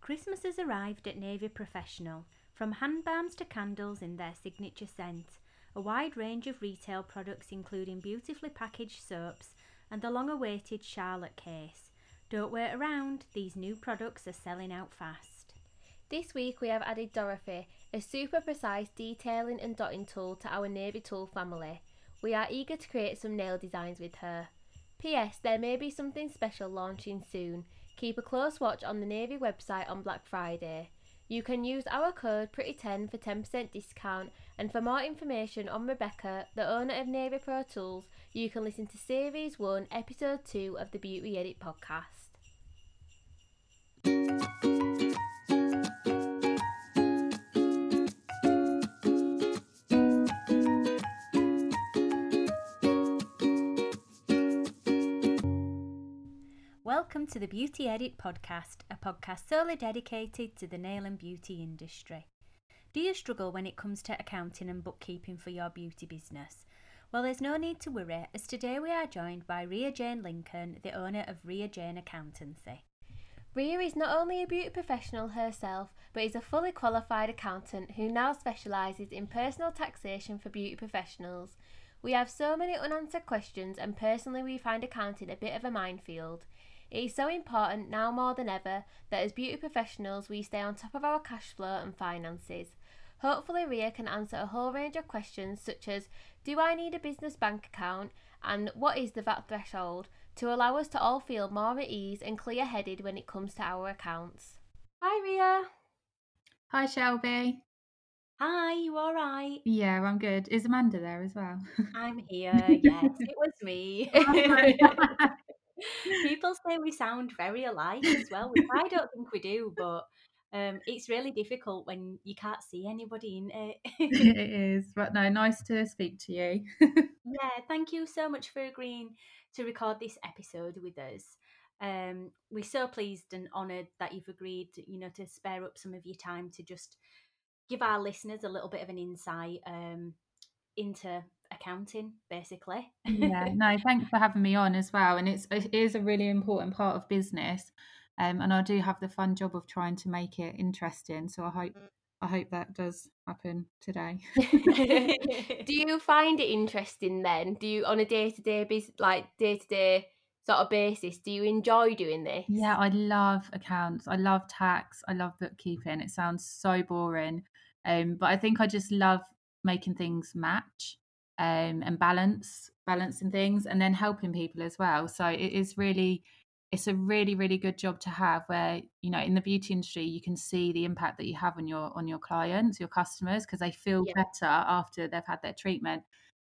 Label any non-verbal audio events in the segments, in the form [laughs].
Christmas has arrived at Navy Professional. From hand balms to candles in their signature scent, a wide range of retail products including beautifully packaged soaps and the long awaited Charlotte case. Don't wait around, these new products are selling out fast. This week we have added Dorothy, a super precise detailing and dotting tool to our Navy tool family. We are eager to create some nail designs with her. P.S. There may be something special launching soon. Keep a close watch on the Navy website on Black Friday. You can use our code PRETTY10 for 10% discount and for more information on Rebecca, the owner of Navy Pro Tools, you can listen to Series 1, Episode 2 of the Beauty Edit podcast. To the Beauty Edit podcast, a podcast solely dedicated to the nail and beauty industry. Do you struggle when it comes to accounting and bookkeeping for your beauty business? Well, there's no need to worry, as today we are joined by Ria-Jaine Lincoln, the owner of Ria-Jaine Accountancy. Ria is not only a beauty professional herself, but is a fully qualified accountant who now specialises in personal taxation for beauty professionals. We have so many unanswered questions, and personally, we find accounting a bit of a minefield. It is so important now more than ever that as beauty professionals we stay on top of our cash flow and finances. Hopefully, Ria can answer a whole range of questions such as Do I need a business bank account? and What is the VAT threshold? to allow us to all feel more at ease and clear headed when it comes to our accounts. Hi, Ria. Hi, Shelby. Hi, you all right? Yeah, I'm good. Is Amanda there as well? I'm [laughs] here, yes, it was me. [laughs] [laughs] People say we sound very alike as well, which I don't think we do, but um, it's really difficult when you can't see anybody in it. [laughs] it is, but no, nice to speak to you. [laughs] yeah, thank you so much for agreeing to record this episode with us. Um, we're so pleased and honoured that you've agreed, you know, to spare up some of your time to just give our listeners a little bit of an insight um, into accounting basically. Yeah no [laughs] thanks for having me on as well and it's it is a really important part of business um, and i do have the fun job of trying to make it interesting so i hope i hope that does happen today. [laughs] Do you find it interesting then? Do you on a day-to-day business like day-to-day sort of basis do you enjoy doing this? Yeah i love accounts i love tax i love bookkeeping it sounds so boring um, but i think i just love making things match um, and balance balancing things and then helping people as well so it is really it's a really really good job to have where you know in the beauty industry you can see the impact that you have on your on your clients your customers because they feel yeah. better after they've had their treatment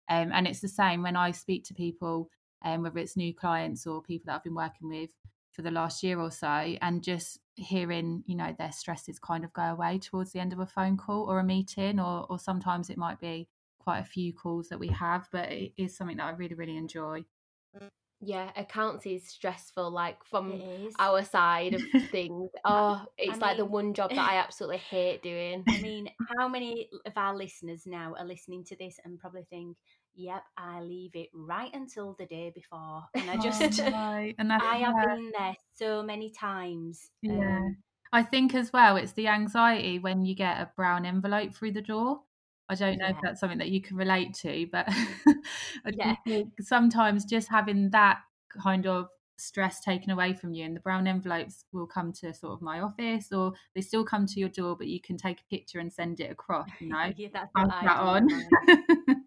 um, and it's the same when i speak to people um, whether it's new clients or people that i've been working with for the last year or so and just hearing you know their stresses kind of go away towards the end of a phone call or a meeting or or sometimes it might be quite a few calls that we have, but it is something that I really, really enjoy. Yeah, accounts is stressful, like from our side of [laughs] things. Oh, it's I like mean, the one job that I [laughs] absolutely hate doing. I [laughs] mean, how many of our listeners now are listening to this and probably think, yep, I leave it right until the day before. And I just, oh, right. and I have yeah. been there so many times. Yeah. Um, I think as well, it's the anxiety when you get a brown envelope through the door. I don't know yeah. if that's something that you can relate to, but [laughs] I yeah. think sometimes just having that kind of stress taken away from you and the brown envelopes will come to sort of my office or they still come to your door but you can take a picture and send it across you [laughs] know yeah, that's what that on [laughs]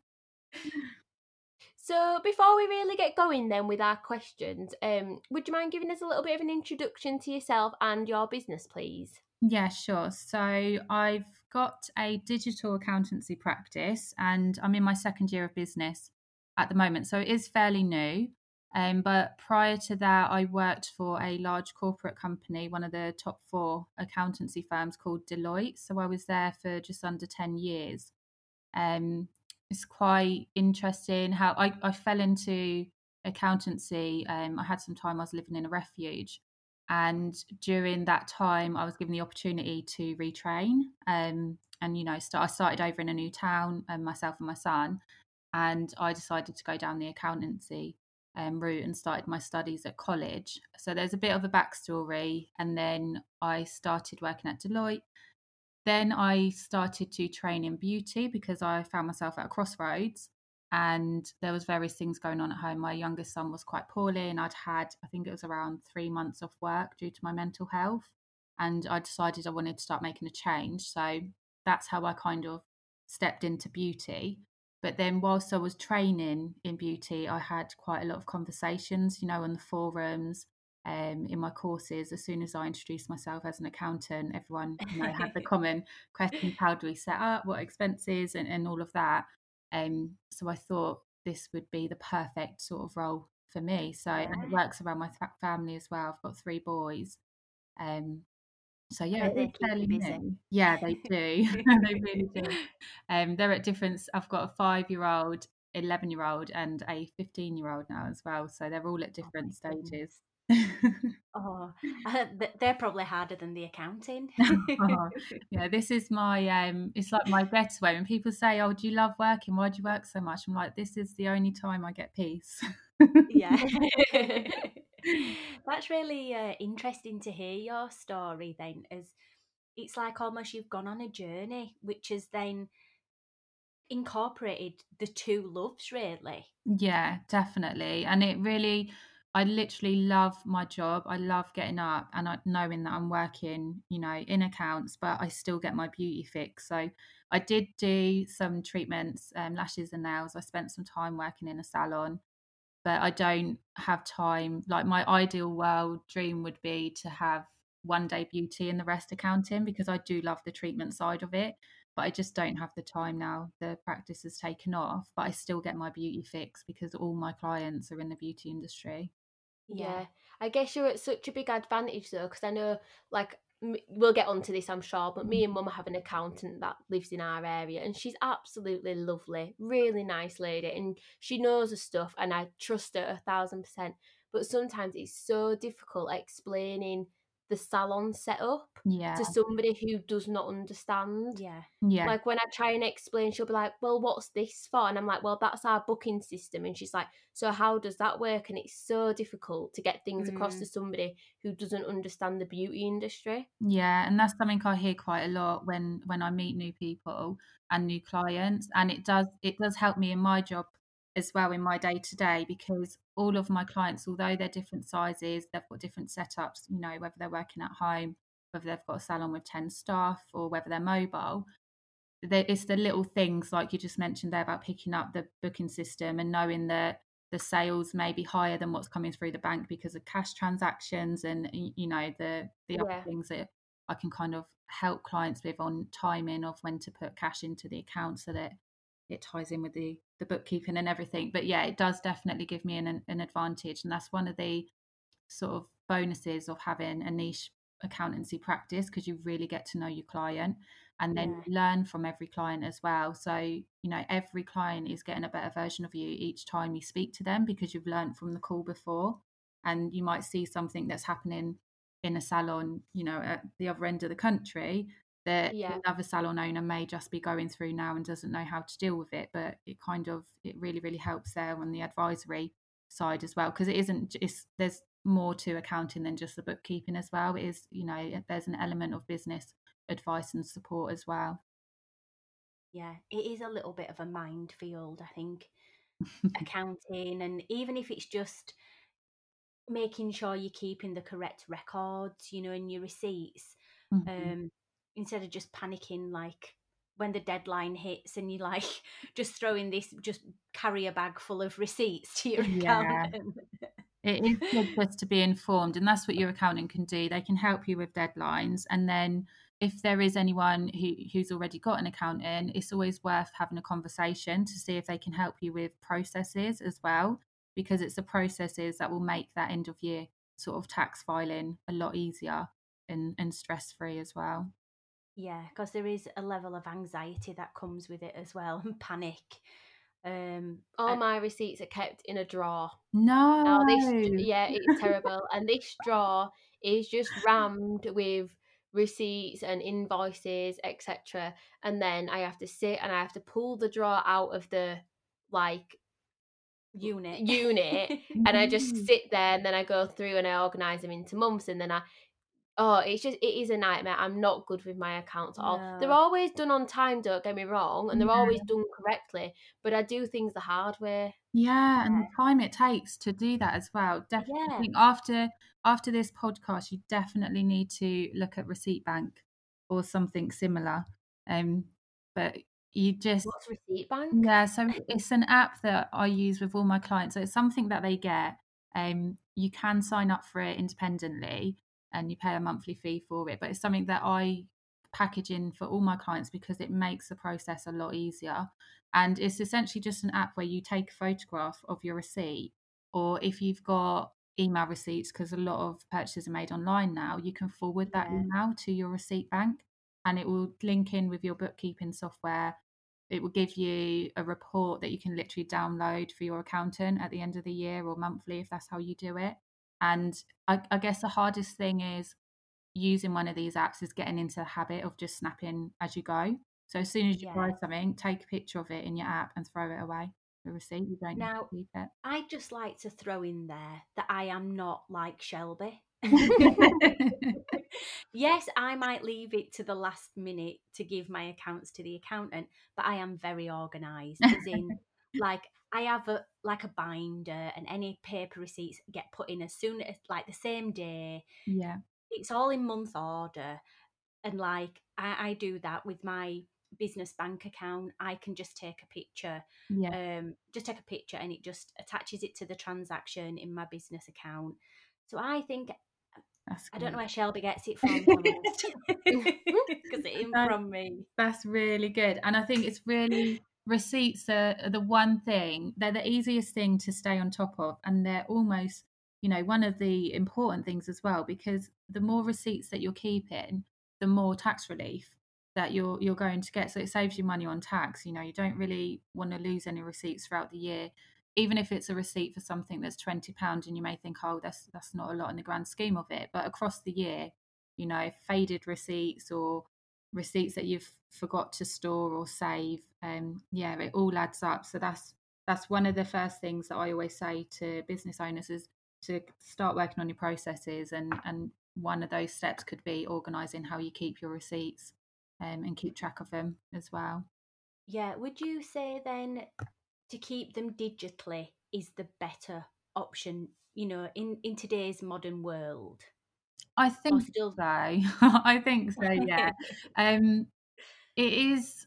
so before we really get going then with our questions um would you mind giving us a little bit of an introduction to yourself and your business please yeah sure so i've got a digital accountancy practice and I'm in my second year of business at the moment. So it is fairly new. Um, but prior to that, I worked for a large corporate company, one of the top four accountancy firms called Deloitte. So I was there for just under 10 years. Um, it's quite interesting how I, I fell into accountancy. Um, I had some time I was living in a refuge and during that time i was given the opportunity to retrain um, and you know i started over in a new town um, myself and my son and i decided to go down the accountancy um, route and started my studies at college. So there's a bit of a backstory. And then I started working at Deloitte. Then I started to train in beauty because I found myself at a crossroads and there was various things going on at home. My youngest son was quite poorly and I'd had, I think it was around three months off work due to my mental health. And I decided I wanted to start making a change. So that's how I kind of stepped into beauty. But then, whilst I was training in beauty, I had quite a lot of conversations, you know, on the forums, um, in my courses. As soon as I introduced myself as an accountant, everyone you know, had the [laughs] common questions how do we set up, what expenses, and, and all of that. Um, so I thought this would be the perfect sort of role for me. So, and it works around my family as well. I've got three boys. Um, so yeah, they keep fairly busy. Yeah, they do. [laughs] [laughs] they really do. Um, they're at different. I've got a five-year-old, eleven-year-old, and a fifteen-year-old now as well. So they're all at oh different oh, stages. [laughs] oh, they're probably harder than the accounting. [laughs] oh, [laughs] yeah, this is my um. It's like my getaway. When people say, "Oh, do you love working? Why do you work so much?" I'm like, "This is the only time I get peace." yeah. That's really uh, interesting to hear your story then, as it's like almost you've gone on a journey, which has then incorporated the two loves, really. Yeah, definitely. And it really, I literally love my job. I love getting up and knowing that I'm working, you know, in accounts, but I still get my beauty fix. So I did do some treatments, um, lashes and nails. I spent some time working in a salon but I don't have time. Like my ideal world dream would be to have one day beauty and the rest accounting because I do love the treatment side of it. But I just don't have the time now. The practice has taken off, but I still get my beauty fix because all my clients are in the beauty industry. Yeah. I guess you're at such a big advantage though, because I know, like, we'll get onto this, I'm sure, but me and mum have an accountant that lives in our area and she's absolutely lovely, really nice lady, and she knows her stuff and I trust her a thousand percent. But sometimes it's so difficult explaining the salon setup yeah. to somebody who does not understand. Yeah. Yeah. Like when I try and explain, she'll be like, Well, what's this for? And I'm like, Well, that's our booking system. And she's like, So how does that work? And it's so difficult to get things mm. across to somebody who doesn't understand the beauty industry. Yeah, and that's something I hear quite a lot when when I meet new people and new clients. And it does it does help me in my job as well in my day to day because all of my clients, although they're different sizes, they've got different setups, you know, whether they're working at home, whether they've got a salon with 10 staff, or whether they're mobile. It's the little things like you just mentioned there about picking up the booking system and knowing that the sales may be higher than what's coming through the bank because of cash transactions and you know the the yeah. other things that I can kind of help clients with on timing of when to put cash into the account so that it ties in with the the bookkeeping and everything but yeah it does definitely give me an, an advantage and that's one of the sort of bonuses of having a niche accountancy practice because you really get to know your client and then yeah. learn from every client as well so you know every client is getting a better version of you each time you speak to them because you've learned from the call before and you might see something that's happening in a salon you know at the other end of the country that yeah. another salon owner may just be going through now and doesn't know how to deal with it but it kind of it really really helps there on the advisory side as well because it isn't it's there's more to accounting than just the bookkeeping as well it is you know there's an element of business advice and support as well yeah it is a little bit of a minefield i think [laughs] accounting and even if it's just making sure you're keeping the correct records you know in your receipts mm-hmm. um instead of just panicking like when the deadline hits and you like [laughs] just throwing this just carry a bag full of receipts to your yeah. accountant. it is [laughs] good just to be informed and that's what your accountant can do. They can help you with deadlines and then if there is anyone who, who's already got an accountant, it's always worth having a conversation to see if they can help you with processes as well, because it's the processes that will make that end of year sort of tax filing a lot easier and, and stress free as well. Yeah, because there is a level of anxiety that comes with it as well, [laughs] and panic. Um, All my receipts are kept in a drawer. No, now this, yeah, it's terrible, [laughs] and this drawer is just rammed with receipts and invoices, etc. And then I have to sit and I have to pull the drawer out of the like unit. unit [laughs] and I just Mm. sit there and then I go through and I organise them into months and then I oh it's just it is a nightmare. I'm not good with my accounts at all. They're always done on time, don't get me wrong, and they're Yeah. always done correctly, but I do things the hard way. Yeah, and the time it takes to do that as well. Definitely Yeah. think after after this podcast, you definitely need to look at Receipt Bank or something similar. Um, but you just What's Receipt Bank? yeah, so [laughs] it's an app that I use with all my clients. So it's something that they get. Um, you can sign up for it independently, and you pay a monthly fee for it. But it's something that I package in for all my clients because it makes the process a lot easier. And it's essentially just an app where you take a photograph of your receipt, or if you've got email receipts, because a lot of purchases are made online now, you can forward that Yeah. email to your receipt bank, and it will link in with your bookkeeping software it will give you a report that you can literally download for your accountant at the end of the year or monthly if that's how you do it and I, I guess the hardest thing is using one of these apps is getting into the habit of just snapping as you go so as soon as you buy Yeah. something take a picture of it in your app and throw it away the receipt you don't need Now, to keep it. I'd just like to throw in there that I am not like Shelby. [laughs] [laughs] yes, I might leave it to the last minute to give my accounts to the accountant, but I am very organised. As in, like I have a like a binder, and any paper receipts get put in as soon as like the same day. yeah It's all in month order, and like I, I do that with my business bank account. I can just take a picture yeah um, just take a picture and it just attaches it to the transaction in my business account. So I think that's I don't know where Shelby gets it from because [laughs] [laughs] it ain't Uh, from me. That's really good. And I think it's really receipts are, the one thing, they're the easiest thing to stay on top of. And they're almost, you know, one of the important things as well, because the more receipts that you're keeping, the more tax relief that you're you're going to get. So it saves you money on tax. You know, you don't really want to lose any receipts throughout the year. Even if it's a receipt for something that's twenty pounds and you may think, oh, that's that's not a lot in the grand scheme of it. But across the year, you know, faded receipts or receipts that you've forgot to store or save um yeah it all adds up so that's that's one of the first things that i always say to business owners is to start working on your processes and and one of those steps could be organizing how you keep your receipts um, and keep track of them as well Yeah, would you say then to keep them digitally is the better option? You know, in in today's modern world, i or think still so [laughs] i think so yeah [laughs] um it is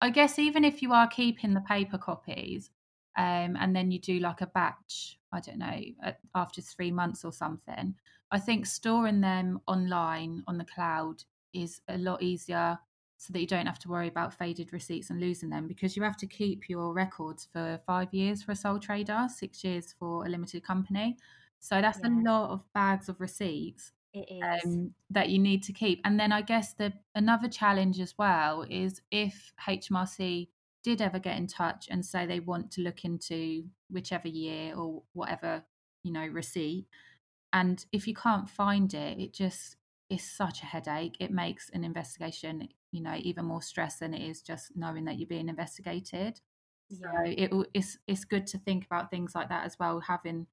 i guess even if you are keeping the paper copies um and then you do like a batch i don't know after three months or something i think storing them online on the cloud is a lot easier so that you don't have to worry about faded receipts and losing them because you have to keep your records for five years for a sole trader six years for a limited company so that's Yeah. a lot of bags of receipts. Um, that you need to keep. And then I guess the another challenge as well is if HMRC did ever get in touch and say they want to look into whichever year or whatever you know receipt, and if you can't find it, it just is such a headache. It makes an investigation you know even more stress than it is just knowing that you're being investigated. So it will- it's it's good to think about things like that as well, having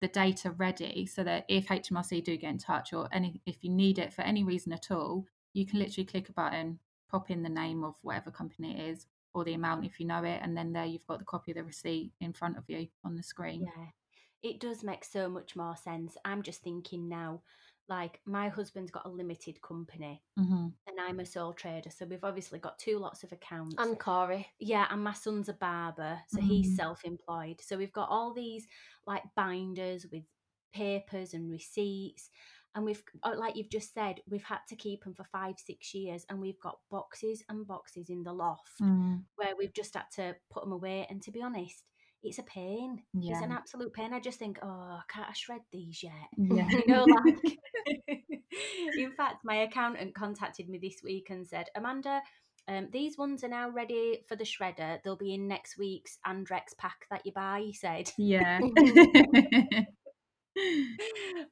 the data ready so that if HMRC do get in touch or any if you need it for any reason at all, you can literally click a button, pop in the name of whatever company it is or the amount if you know it, and then there you've got the copy of the receipt in front of you on the screen. yeah. It does make so much more sense. I'm just thinking now, like my husband's got a limited company hmm and I'm a sole trader, so we've obviously got two lots of accounts. And Corey. Yeah, and my son's a barber, so he's Mhm. self employed. So we've got all these like binders with papers and receipts. And we've, uh, like you've just said, we've had to keep them for five, six years. And we've got boxes and boxes in the loft Mm, where we've just had to put them away. And to be honest, it's a pain. It's an absolute pain. I just think, oh, can't I shred these yet? Yeah. [laughs] you know, like. [laughs] [laughs] in fact, my accountant contacted me this week and said, Amanda, um, these ones are now ready for the shredder. They'll be in next week's Andrex pack that you buy. He said. yeah.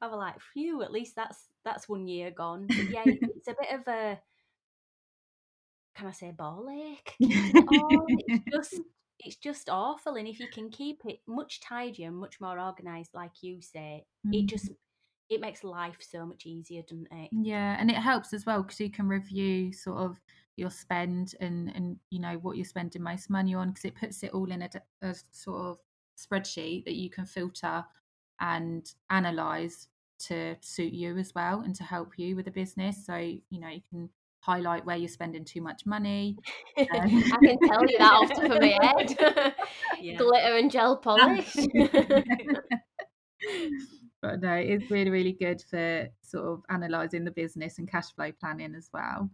I was like, phew, at least that's that's one year gone. But yeah, it's a bit of a can I say ball ache? keeping it all. It's just it's just awful. And if you can keep it much tidier and much more organised, like you say, mm. it just it makes life so much easier, doesn't it? Yeah, and it helps as well because you can review sort of your spend and and you know what you're spending most money on because it puts it all in a, a sort of spreadsheet that you can filter and analyze to suit you as well and to help you with the business. So you know you can highlight where you're spending too much money. [laughs] Um, I can tell you that off the top of my head. [laughs] [laughs] yeah. Glitter and gel polish. but no, it's really, really good for sort of analysing the business and cash flow planning as well.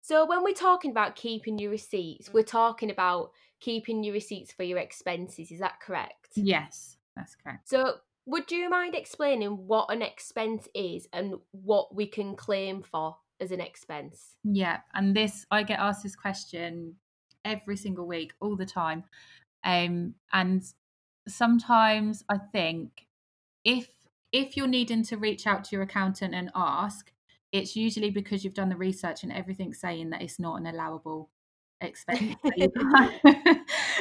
So when we're talking about keeping your receipts, we're talking about keeping your receipts for your expenses. Is that correct? Yes, that's correct. So would you mind explaining what an expense is and what we can claim for as an expense? Yeah, and this I get asked this question every single week, all the time. Um, and sometimes I think if if you're needing to reach out to your accountant and ask, it's usually because you've done the research and everything's saying that it's not an allowable expense.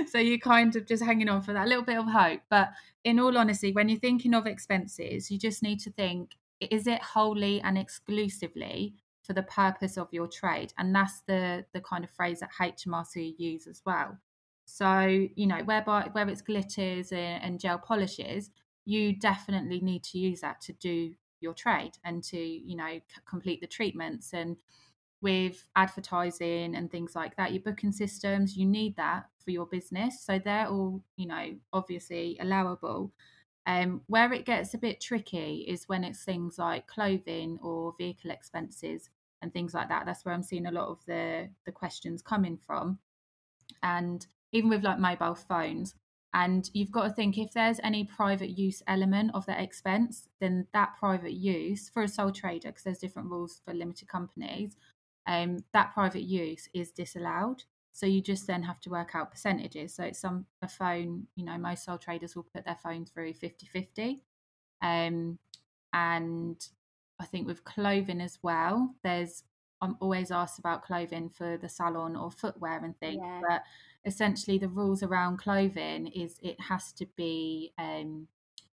so [laughs] [laughs] you're kind of just hanging on for that little bit of hope. But in all honesty, when you're thinking of expenses, you just need to think is it wholly and exclusively for the purpose of your trade? And that's the the kind of phrase that HMRC use as well. So, you know, whereby where it's glitters and, and gel polishes, you definitely need to use that to do your trade and to you know c- complete the treatments and with advertising and things like that your booking systems you need that for your business so they're all you know obviously allowable um, where it gets a bit tricky is when it's things like clothing or vehicle expenses and things like that that's where i'm seeing a lot of the the questions coming from and even with like mobile phones and you've got to think if there's any private use element of that expense, then that private use for a sole trader, because there's different rules for limited companies, um, that private use is disallowed. So you just then have to work out percentages. So it's some a phone, you know, most sole traders will put their phone through 50 50. Um, and I think with clothing as well, there's I'm always asked about clothing for the salon or footwear and things, yeah. but essentially the rules around clothing is it has to be um,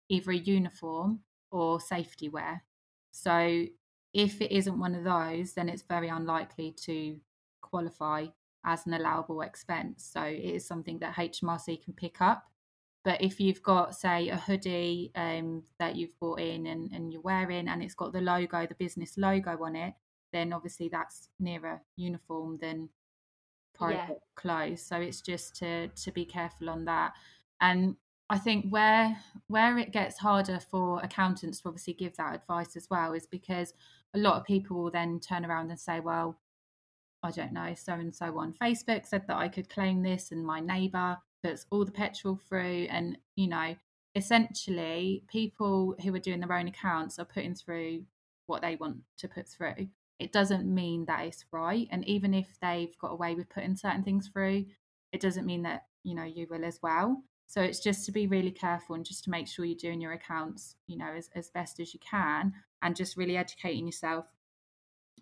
either a uniform or safety wear. So if it isn't one of those, then it's very unlikely to qualify as an allowable expense. So it is something that HMRC can pick up. But if you've got, say, a hoodie um, that you've bought in and, and you're wearing and it's got the logo, the business logo on it, then obviously that's nearer uniform than private yeah. clothes. So it's just to to be careful on that. And I think where where it gets harder for accountants to obviously give that advice as well is because a lot of people will then turn around and say, well, I don't know, so and so on Facebook said that I could claim this, and my neighbour puts all the petrol through, and you know, essentially, people who are doing their own accounts are putting through what they want to put through it doesn't mean that it's right. And even if they've got away with putting certain things through, it doesn't mean that, you know, you will as well. So it's just to be really careful and just to make sure you're doing your accounts, you know, as, as best as you can and just really educating yourself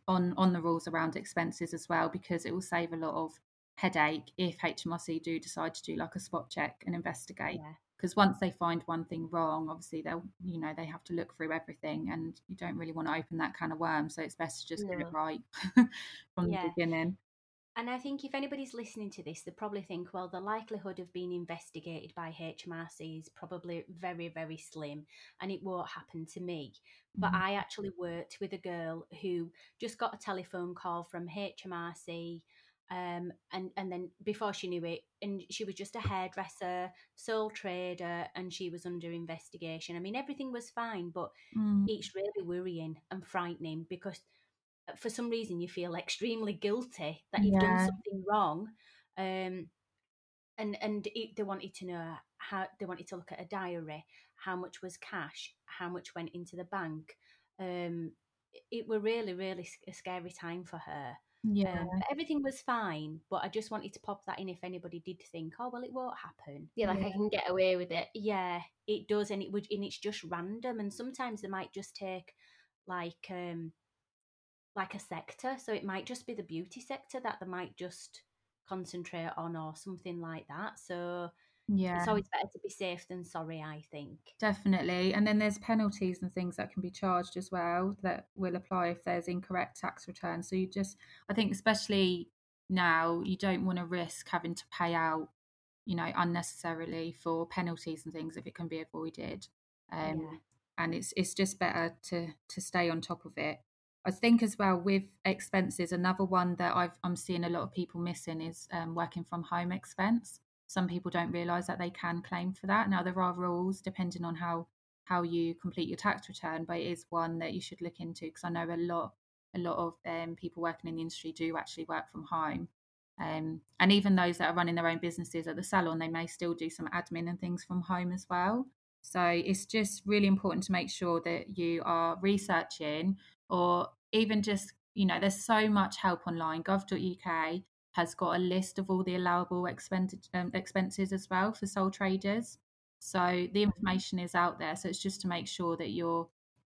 on on the rules around expenses as well, because it will save a lot of headache if HMRC do decide to do like a spot check and investigate. Yeah because once they find one thing wrong obviously they'll you know they have to look through everything and you don't really want to open that kind of worm so it's best to just no. get it right [laughs] from yeah. the beginning and I think if anybody's listening to this, they probably think, well, the likelihood of being investigated by HMRC is probably very, very slim and it won't happen to me. But mm-hmm. I actually worked with a girl who just got a telephone call from HMRC um, and and then before she knew it, and she was just a hairdresser, sole trader, and she was under investigation. I mean, everything was fine, but mm. it's really worrying and frightening because for some reason you feel extremely guilty that you've yeah. done something wrong. Um, and and it, they wanted to know how they wanted to look at a diary, how much was cash, how much went into the bank. Um, it were really really a scary time for her. Yeah. Um, everything was fine, but I just wanted to pop that in if anybody did think, oh well, it won't happen. Yeah, like yeah. I can get away with it. Yeah, it does, and it would, and it's just random. And sometimes they might just take like um like a sector, so it might just be the beauty sector that they might just concentrate on or something like that. So yeah it's always better to be safe than sorry, I think. definitely and then there's penalties and things that can be charged as well that will apply if there's incorrect tax returns so you just i think especially now you don't want to risk having to pay out you know unnecessarily for penalties and things if it can be avoided um Yeah. and it's it's just better to to stay on top of it i think as well with expenses another one that i've i'm seeing a lot of people missing is um, working from home expense. Some people don't realize that they can claim for that. Now there are rules depending on how how you complete your tax return but it is one that you should look into because i know a lot a lot of um, people working in the industry do actually work from home. Um, and even those that are running their own businesses at the salon they may still do some admin and things from home as well. So it's just really important to make sure that you are researching or even just you know there's so much help online. Gov.uk has got a list of all the allowable expenses, um, expenses as well for sole traders. So the information is out there. So it's just to make sure that you're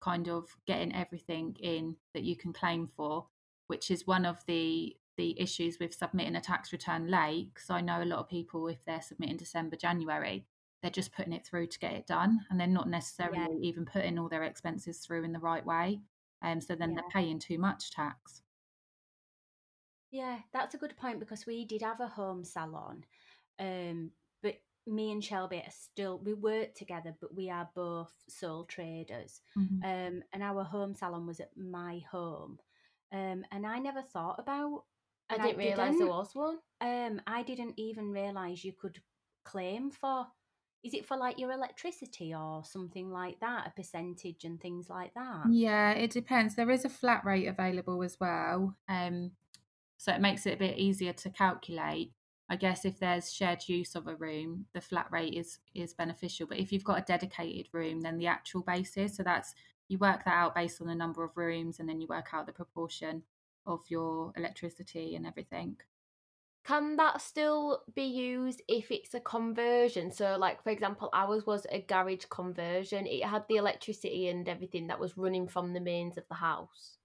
kind of getting everything in that you can claim for which is one of the the issues with submitting a tax return late because i know a lot of people if they're submitting december january they're just putting it through to get it done and they're not necessarily Yeah. even putting all their expenses through in the right way um, so then Yeah. they're paying too much tax Yeah, that's a good point because we did have a home salon, um, but me and Shelby are still we work together, but we are both sole traders. Mhm. Um, and our home salon was at my home, um, and I never thought about. I didn't realise there was one. Um, I didn't even realize you could claim for. Is it for like your electricity or something like that, a percentage and things like that? Yeah, it depends. There is a flat rate available as well. Um, so it makes it a bit easier to calculate. I guess if there's shared use of a room, the flat rate is is beneficial. But if you've got a dedicated room, then the actual basis, so that's you work that out based on the number of rooms and then you work out the proportion of your electricity and everything. Can that still be used if it's a conversion? So, like for example, ours was a garage conversion. It had the electricity and everything that was running from the mains of the house.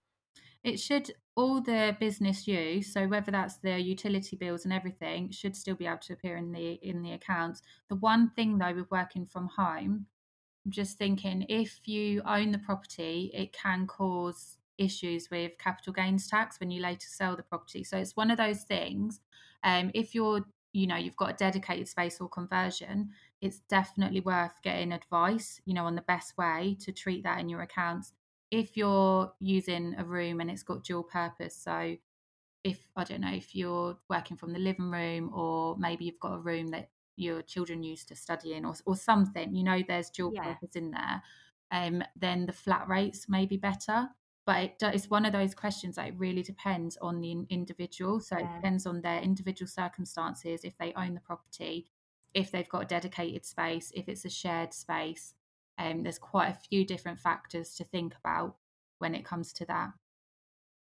It should all the business use, so whether that's the utility bills and everything, should still be able to appear in the in the accounts. The one thing though with working from home, I'm just thinking if you own the property, it can cause issues with capital gains tax when you later sell the property. So it's one of those things. Um, if you're you know you've got a dedicated space or conversion, it's definitely worth getting advice, you know, on the best way to treat that in your accounts if you're using a room and it's got dual purpose so if i don't know if you're working from the living room or maybe you've got a room that your children use to study in or, or something you know there's dual Yeah. purpose in there um then the flat rates may be better but it, it's one of those questions that it really depends on the individual so it depends on their individual circumstances if they own the property if they've got a dedicated space if it's a shared space um, there's quite a few different factors to think about when it comes to that.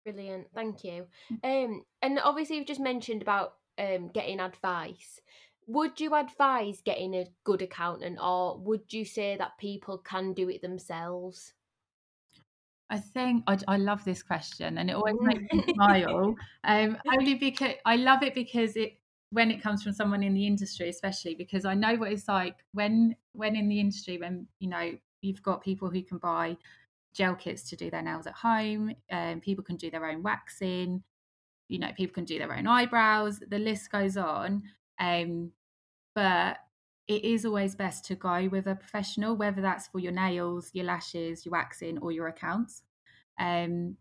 Brilliant, thank you. Um, and obviously you've just mentioned about um getting advice. Would you advise getting a good accountant, or would you say that people can do it themselves? I think I, I love this question, and it always makes me [laughs] smile. Um, only because I love it because it when it comes from someone in the industry, especially because I know what it's like when when in the industry when you know you've got people who can buy gel kits to do their nails at home, um, people can do their own waxing, you know, people can do their own eyebrows. The list goes on. Um, but it is always best to go with a professional, whether that's for your nails, your lashes, your waxing, or your accounts. Um,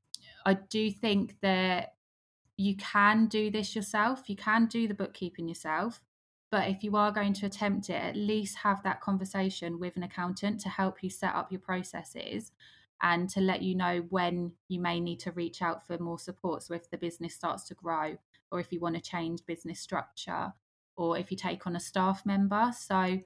I do think that you can do this yourself. You can do the bookkeeping yourself. But if you are going to attempt it, at least have that conversation with an accountant to help you set up your processes and to let you know when you may need to reach out for more support. So if the business starts to grow, or if you want to change business structure, or if you take on a staff member. So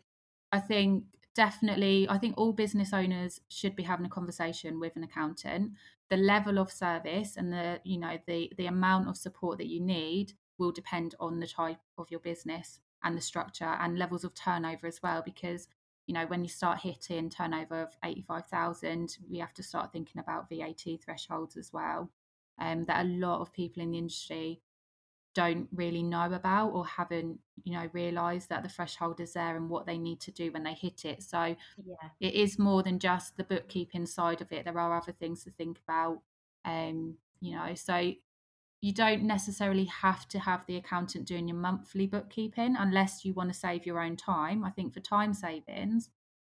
I think definitely, I think all business owners should be having a conversation with an accountant. The level of service and the, you know, the the amount of support that you need will depend on the type of your business and the structure and levels of turnover as well. Because you know, when you start hitting turnover of eighty five thousand, we have to start thinking about VAT thresholds as well. Um, that a lot of people in the industry don't really know about or haven't you know realized that the threshold is there and what they need to do when they hit it. So yeah. it is more than just the bookkeeping side of it. There are other things to think about um you know so you don't necessarily have to have the accountant doing your monthly bookkeeping unless you want to save your own time. I think for time savings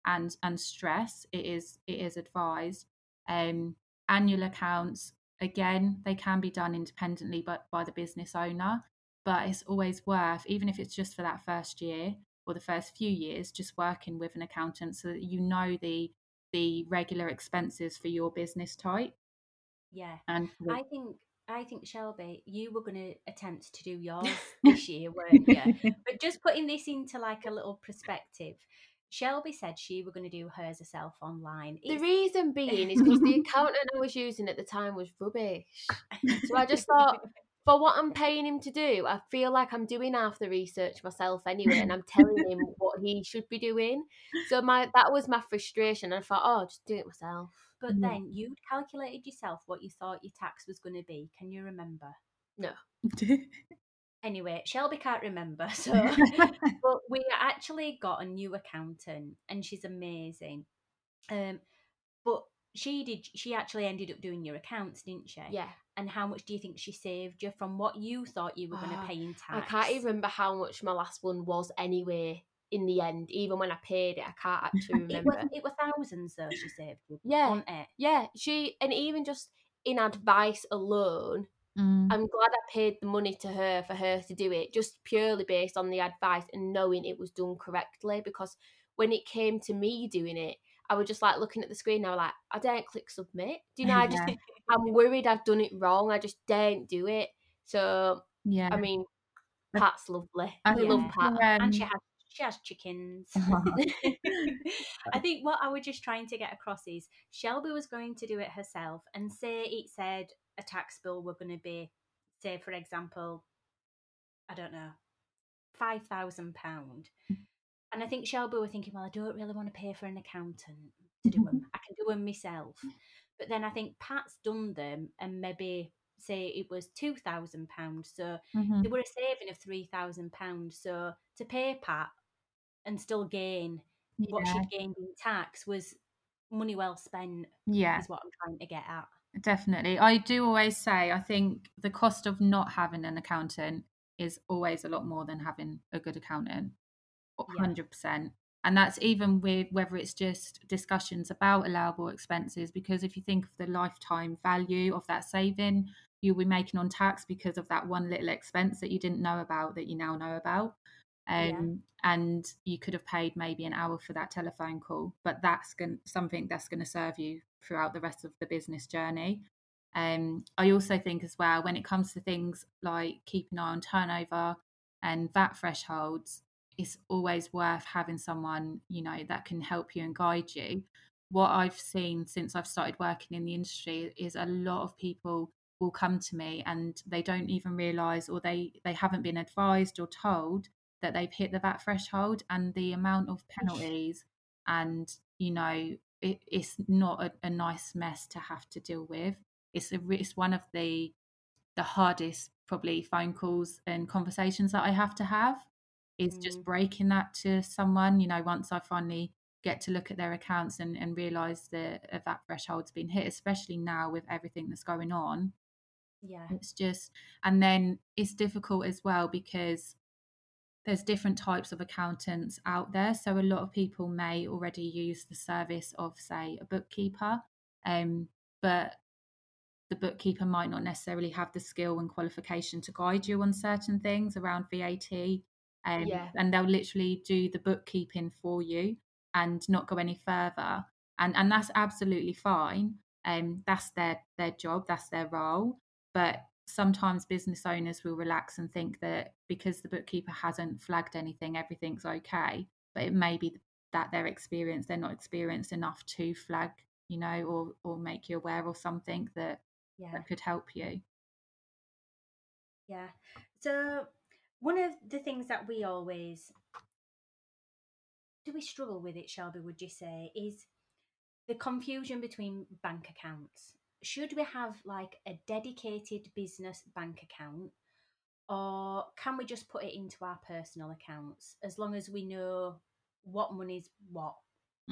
and and stress it is it is advised. Um annual accounts again they can be done independently but by the business owner but it's always worth even if it's just for that first year or the first few years just working with an accountant so that you know the the regular expenses for your business type yeah and the- I think I think Shelby, you were going to attempt to do yours [laughs] this year, weren't you? But just putting this into like a little perspective, Shelby said she were going to do hers herself online. The It's- reason being is because the [laughs] accountant I was using at the time was rubbish. So I just thought, [laughs] for what I'm paying him to do, I feel like I'm doing half the research myself anyway, and I'm telling him [laughs] what he should be doing. So my that was my frustration. I thought, oh, I'll just do it myself. but Yeah. then you'd calculated yourself what you thought your tax was going to be. Can you remember? Anyway, Shelby can't remember, [laughs] so [laughs] but we actually got a new accountant and she's amazing. Um but she did she actually ended up doing your accounts, didn't she? Yeah, And how much do you think she saved you from what you thought you were going to Ah, pay in tax? I can't even remember how much my last one was anyway. In the end, even when I paid it, I can't actually It remember. was it was thousands though she saved you. Yeah. Yeah, she and even just in advice alone, Mm. I'm glad I paid the money to her for her to do it, just purely based on the advice and knowing it was done correctly. Because when it came to me doing it, I was just like looking at the screen. And I was like, I daren't click submit. Do you know? I just [laughs] Yeah. I'm worried I've done it wrong. I just daren't do it. So yeah I mean, Pat's lovely. I We love Pat. and she um, has she has chickens. Uh-huh. [laughs] [laughs] I think what I was just trying to get across is Shelby was going to do it herself and say it said a tax bill were going to be, say for example, I don't know, five thousand pound. Mm. And I think Shelby were thinking, well, I don't really want to pay for an accountant to do mm-hmm. them. I can do them myself. Mm. But then I think Pat's done them, and maybe say it was two thousand pounds. So Mhm. they mm-hmm. were a saving of three thousand pounds. So to pay Pat and still gain what she'd gained in tax was money well spent. yeah Is what I'm trying to get at. Definitely. I do always say I think the cost of not having an accountant is always a lot more than having a good accountant. 100%. And that's even with whether it's just discussions about allowable expenses, because if you think of the lifetime value of that saving you'll be making on tax because of that one little expense that you didn't know about that you now know about. Yeah. Um, and you could have paid maybe an hour for that telephone call, but that's going something that's going to serve you throughout the rest of the business journey. Um, I also think as well when it comes to things like keeping an eye on turnover and VAT thresholds, it's always worth having someone you know that can help you and guide you. What I've seen since I've started working in the industry is a lot of people will come to me and they don't even realize or they they haven't been advised or told that they've hit the VAT threshold and the amount of penalties and you know it, it's not a, a nice mess to have to deal with it's a it's one of the the hardest probably phone calls and conversations that I have to have is just Mm. breaking that to someone you know once I finally get to look at their accounts and, and realize that a VAT threshold's been hit especially now with everything that's going on Yeah. it's just and then it's difficult as well because there's different types of accountants out there so a lot of people may already use the service of say a bookkeeper um but the bookkeeper might not necessarily have the skill and qualification to guide you on certain things around VAT um, Yeah. and they'll literally do the bookkeeping for you and not go any further and and that's absolutely fine um that's their their job that's their role but sometimes business owners will relax and think that because the bookkeeper hasn't flagged anything everything's okay but it may be that their experience they're not experienced enough to flag you know or or make you aware or something that Yeah. that could help you Yeah. So one of the things that we always do we struggle with it, Shelby, would you say, is the confusion between bank accounts. Should we have like a dedicated business bank account or can we just put it into our personal accounts as long as we know what money's what?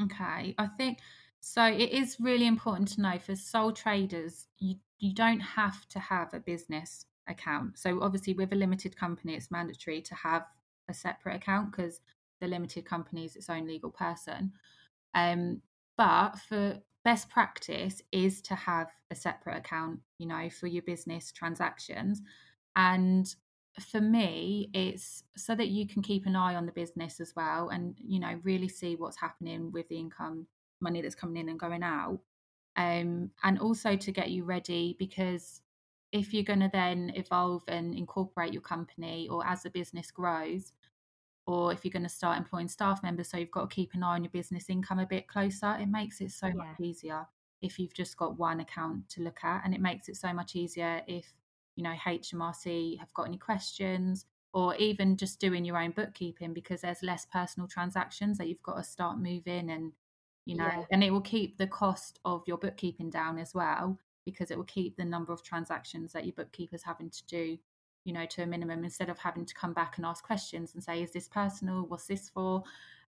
Okay, I think so. It is really important to know for sole traders, you you don't have to have a business account. So obviously, with a limited company, it's mandatory to have a separate account because the limited company is its own legal person. Um, but for best practice is to have a separate account, you know, for your business transactions. And for me, it's so that you can keep an eye on the business as well and, you know, really see what's happening with the income money that's coming in and going out. Um, and also to get you ready because if you're going to then evolve and incorporate your company or as the business grows, or if you're going to start employing staff members, so you've got to keep an eye on your business income a bit closer, it makes it so yeah. much easier if you've just got one account to look at. And it makes it so much easier if you know HMRC have got any questions or even just doing your own bookkeeping because there's less personal transactions that you've got to start moving and you know yeah. and it will keep the cost of your bookkeeping down as well because it will keep the number of transactions that your bookkeeper's having to do you know to a minimum instead of having to come back and ask questions and say is this personal what's this for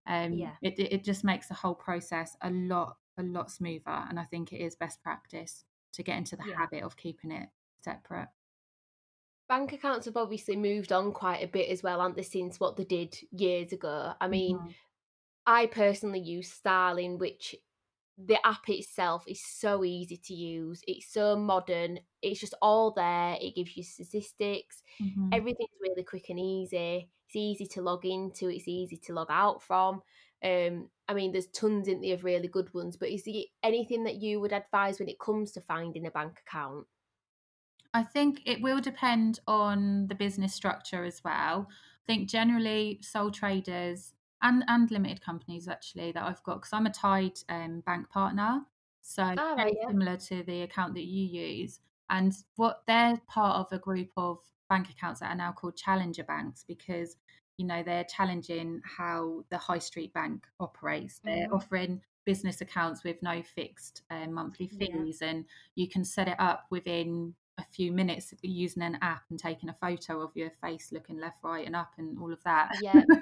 um yeah it, it just makes the whole process a lot a lot smoother and i think it is best practice to get into the yeah. habit of keeping it separate bank accounts have obviously moved on quite a bit as well, aren't they, since what they did years ago? I mean, mm-hmm. I personally use Starling, which the app itself is so easy to use. It's so modern. It's just all there. It gives you statistics. Mm-hmm. Everything's really quick and easy. It's easy to log into. It's easy to log out from. Um, I mean, there's tons in there of really good ones. But is there anything that you would advise when it comes to finding a bank account? I think it will depend on the business structure as well. I think generally sole traders and and limited companies actually that I've got because I'm a Tide um, bank partner, so oh, very yeah. similar to the account that you use. And what they're part of a group of bank accounts that are now called challenger banks because you know they're challenging how the high street bank operates. They're mm-hmm. offering business accounts with no fixed uh, monthly fees, yeah. and you can set it up within a few minutes using an app and taking a photo of your face looking left right and up and all of that. Yeah. [laughs]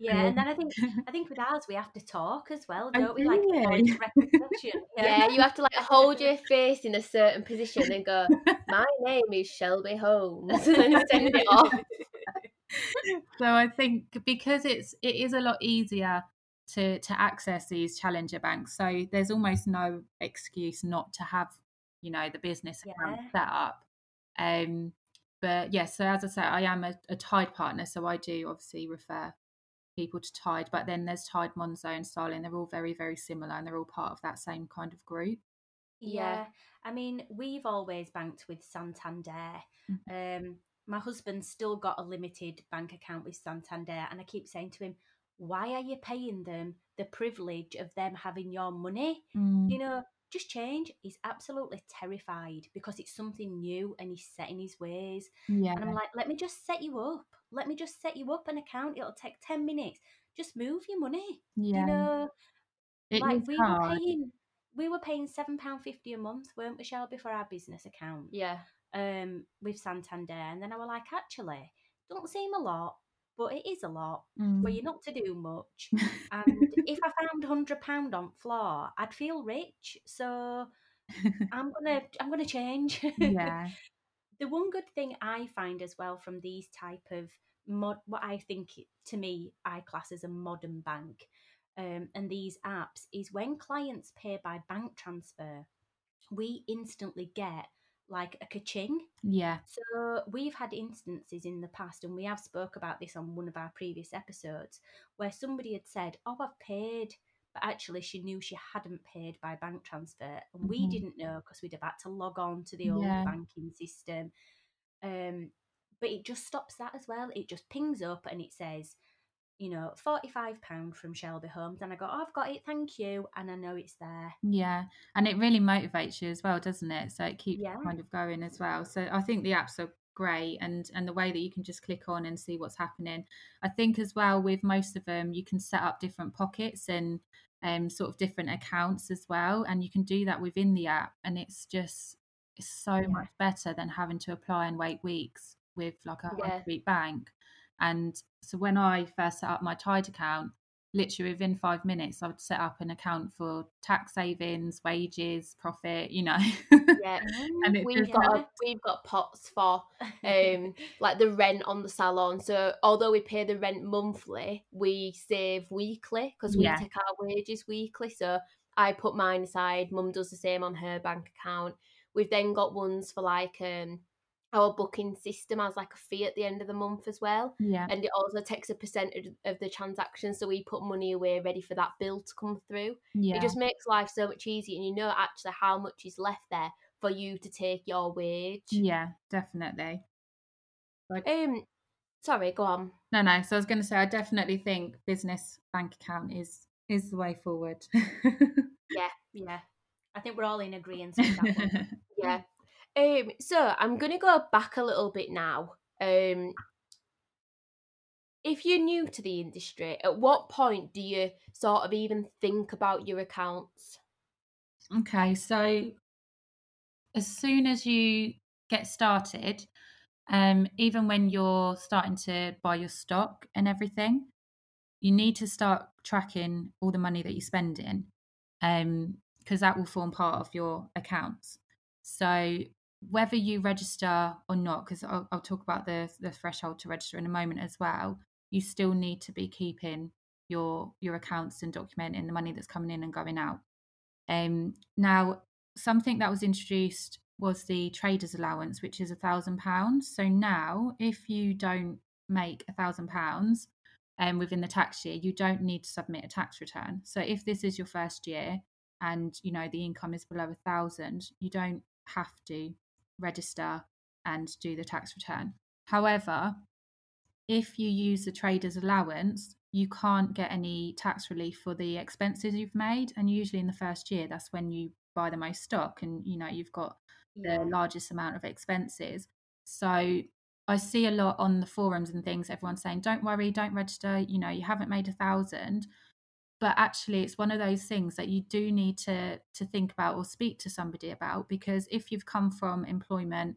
Yeah and then i think [laughs] i think with ours we have to talk as well oh, don't we? Like [laughs] yeah. yeah you have to like hold your face in a certain position and go my name is shelby holmes and send it off. So i think because it's it is a lot easier to to access these challenger banks so there's almost no excuse not to have you know the business yeah. set up um but yeah so as i said i am a, a Tide partner so i do obviously refer people to tide but then there's tide monzo and starling they're all very very similar and they're all part of that same kind of group yeah, yeah. i mean we've always banked with santander mm-hmm. um my husband's still got a limited bank account with santander and i keep saying to him why are you paying them the privilege of them having your money mm. you know just change. He's absolutely terrified because it's something new and he's set in his ways. Yeah. And I'm like, let me just set you up. Let me just set you up an account. It'll take 10 minutes. Just move your money. Yeah. You know, it like we hard. were paying we were paying seven pound fifty a month, weren't we, Shelby, for our business account? Yeah. Um, with Santander. And then I was like, actually, don't seem a lot, but it is a lot mm. where you're not to do much. [laughs] and if I found hundred pound on floor, I'd feel rich. So I'm gonna I'm gonna change. [laughs] Yeah. the one good thing I find as well from these type of mod, what I think to me I class as a modern bank, um, and these apps is when clients pay by bank transfer, we instantly get like a kaching. Yeah. So we've had instances in the past, and we have spoke about this on one of our previous episodes, where somebody had said, "Oh, I've paid," but actually she knew she hadn't paid by bank transfer, and mm-hmm. we didn't know because we'd have had to log on to the old yeah. banking system. Um, but it just stops that as well. It just pings up and it says you know, £45 from Shelby Holmes. And I go, oh, I've got it, thank you. And I know it's there. Yeah. And it really motivates you as well, doesn't it? So it keeps yeah. kind of going as well. So I think the apps are great and and the way that you can just click on and see what's happening i think as well with most of them you can set up different pockets and um sort of different accounts as well and you can do that within the app and it's just it's so yeah. much better than having to apply and wait weeks with like a Yeah. street bank. And so when I first set up my Tide account, literally within five minutes, I would set up an account for tax savings, wages, profit, you know. [laughs] Yeah. and it We've got we've got pots for um [laughs] like the rent on the salon. So although we pay the rent monthly, we save weekly because we Yeah. take our wages weekly. So I put mine aside. Mum does the same on her bank account. We've then got ones for like um our booking system has like a fee at the end of the month as well. yeah. And it also takes a percentage of the transaction. So we put money away ready for that bill to come through. Yeah. It just makes life so much easier and you know actually how much is left there for you to take your wage. yeah, definitely. Um sorry, go on. No, no. So I was going to say, I definitely think business bank account is is the way forward. Yeah, yeah. I think we're all in [laughs] agreement with that one. Yeah. Um so I'm gonna go back a little bit now. Um if you're new to the industry, at what point do you sort of even think about your accounts? Okay, so as soon as you get started, um, even when you're starting to buy your stock and everything, you need to start tracking all the money that you're spending, um, because that will form part of your accounts. So whether you register or not, because I'll, I'll talk about the the threshold to register in a moment as well, you still need to be keeping your your accounts and documenting the money that's coming in and going out. Um, now, something that was introduced was the trader's allowance, which is a thousand pounds. So now, if you don't make a thousand pounds um, within the tax year, you don't need to submit a tax return. So if this is your first year and you know the income is below a thousand, you don't have to register and do the tax return. However, if you use the trader's allowance, you can't get any tax relief for the expenses you've made. And usually in the first year, that's when you buy the most stock and you know you've got the largest amount of expenses. So I see a lot on the forums and things, everyone saying, Don't worry, don't register, you know, you haven't made a thousand. But actually it's one of those things that you do need to to think about or speak to somebody about because if you've come from employment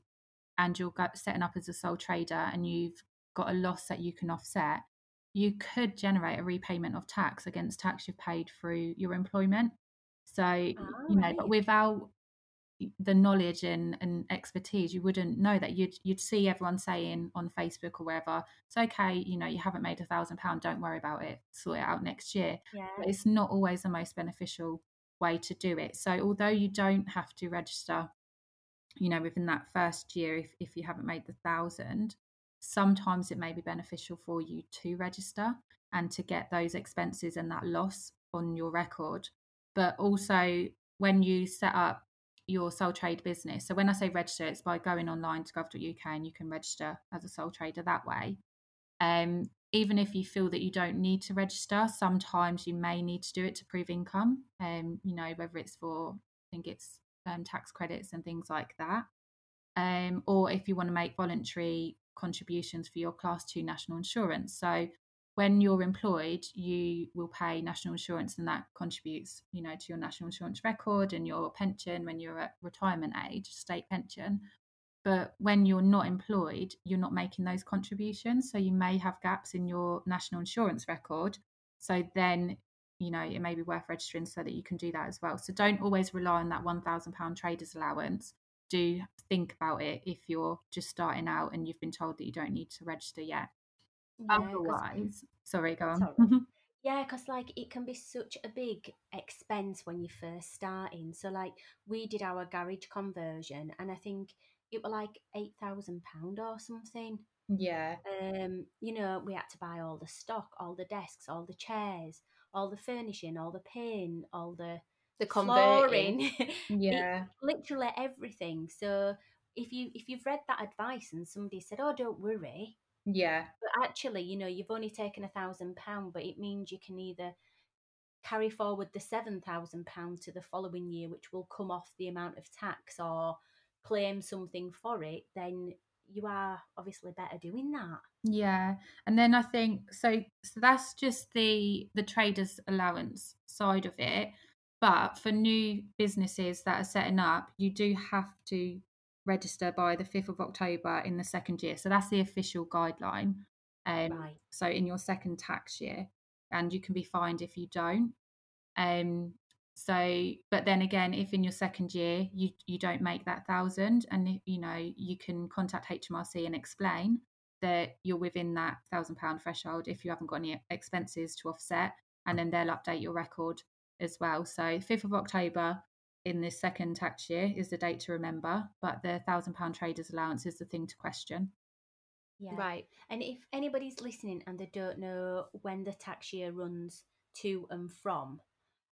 and you're setting up as a sole trader and you've got a loss that you can offset, you could generate a repayment of tax against tax you've paid through your employment. So, you know, right. but without the knowledge and, and expertise, you wouldn't know that. You'd you'd see everyone saying on Facebook or wherever, it's okay, you know, you haven't made a thousand pound, don't worry about it, sort it out next year. Yeah. But it's not always the most beneficial way to do it. So although you don't have to register, you know, within that first year if, if you haven't made the thousand, sometimes it may be beneficial for you to register and to get those expenses and that loss on your record. But also when you set up your sole trade business. So when I say register, it's by going online to gov.uk and you can register as a sole trader that way. Um, even if you feel that you don't need to register, sometimes you may need to do it to prove income. Um, you know, whether it's for I think it's um, tax credits and things like that. Um, or if you want to make voluntary contributions for your class two national insurance. So when you're employed, you will pay national insurance, and that contributes, you know, to your national insurance record and your pension when you're at retirement age, state pension. But when you're not employed, you're not making those contributions, so you may have gaps in your national insurance record. So then, you know, it may be worth registering so that you can do that as well. So don't always rely on that one thousand pound traders allowance. Do think about it if you're just starting out and you've been told that you don't need to register yet Yeah, 'cause- otherwise sorry go on Sorry. [laughs] Yeah, because like it can be such a big expense when you're first starting. So like we did our garage conversion, and I think it was like eight thousand pound or something. yeah Um, you know, we had to buy all the stock, all the desks, all the chairs, all the furnishing, all the paint, all the The converting. flooring, [laughs] It- yeah literally everything. So if you if you've read that advice and somebody said, "Oh, don't worry," yeah but actually, you know, you've only taken a thousand pound, but it means you can either carry forward the seven thousand pound to the following year, which will come off the amount of tax, or claim something for it. Then you are obviously better doing that. yeah and then i think so so that's just the the traders allowance side of it but for new businesses that are setting up you do have to register by the 5th of October in the second year. So that's the official guideline. Um, Right. So in your second tax year, and you can be fined if you don't. Um, so, but then again, if in your second year you you don't make that thousand, and you know you can contact HMRC and explain that you're within that thousand pound threshold if you haven't got any expenses to offset, and then they'll update your record as well. So, fifth of October in this second tax year is the date to remember, but the thousand pound traders allowance is the thing to question. Yeah. Right. And if anybody's listening and they don't know when the tax year runs to and from,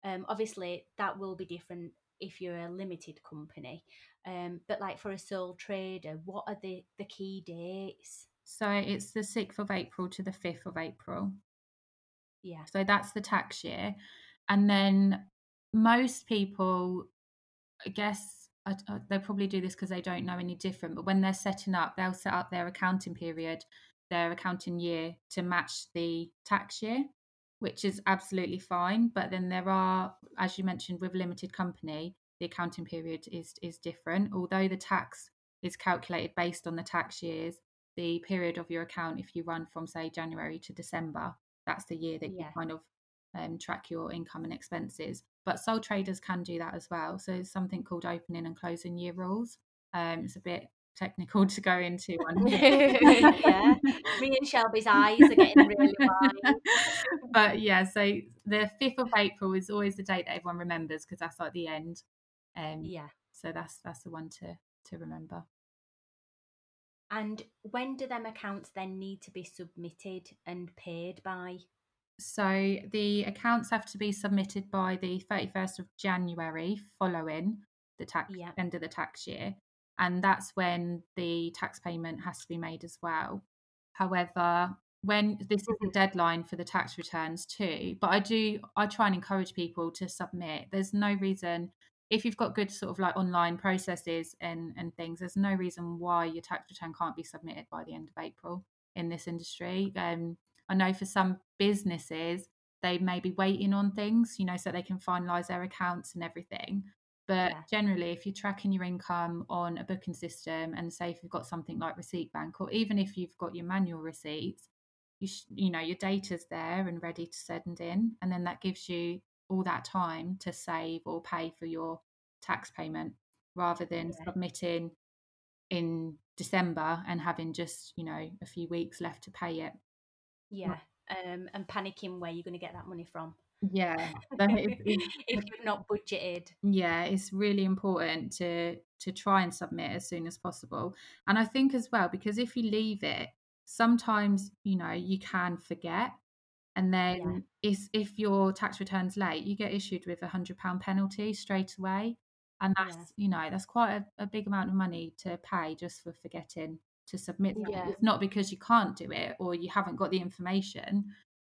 um, obviously that will be different if you're a limited company. Um, but like for a sole trader, what are the, the key dates? So it's the sixth of April to the fifth of April. Yeah. So that's the tax year. And then most people, I guess, I, I, they'll probably do this because they don't know any different. But when they're setting up, they'll set up their accounting period, their accounting year to match the tax year, which is absolutely fine. But then there are, as you mentioned, with limited company, the accounting period is is different. Although the tax is calculated based on the tax years, the period of your account, if you run from say January to December, that's the year that Yeah. you kind of um, track your income and expenses. But sole traders can do that as well. So it's something called opening and closing year rules. Um, it's a bit technical [laughs] to go into. [laughs] on here. Yeah. Me and Shelby's eyes are getting really wide. [laughs] but yeah, so the fifth of April is always the date that everyone remembers because that's like the end. Um, Yeah. So that's that's the one to to remember. And when do them accounts then need to be submitted and paid by? So the accounts have to be submitted by the 31st of January following the tax Yeah. end of the tax year. And that's when the tax payment has to be made as well. However, when this is the deadline for the tax returns too, but I do I try and encourage people to submit. There's no reason if you've got good sort of like online processes and and things, there's no reason why your tax return can't be submitted by the end of April in this industry. Um, I know for some businesses they may be waiting on things, you know, so they can finalise their accounts and everything. But Yeah. generally, if you're tracking your income on a booking system, and say if you've got something like Receipt Bank, or even if you've got your manual receipts, you sh- you know your data's there and ready to send in, and then that gives you all that time to save or pay for your tax payment, rather than Yeah. submitting in December and having just you know a few weeks left to pay it. Yeah. Um, and panicking where you're going to get that money from. Yeah, [laughs] that is- is- if you've not budgeted. yeah it's really important to to try and submit as soon as possible and i think as well because if you leave it sometimes you know you can forget and then is if your tax returns late you get issued with a hundred pound penalty straight away and Yeah. that's you know that's quite a, a big amount of money to pay just for forgetting to submit. Yeah. it's not because you can't do it or you haven't got the information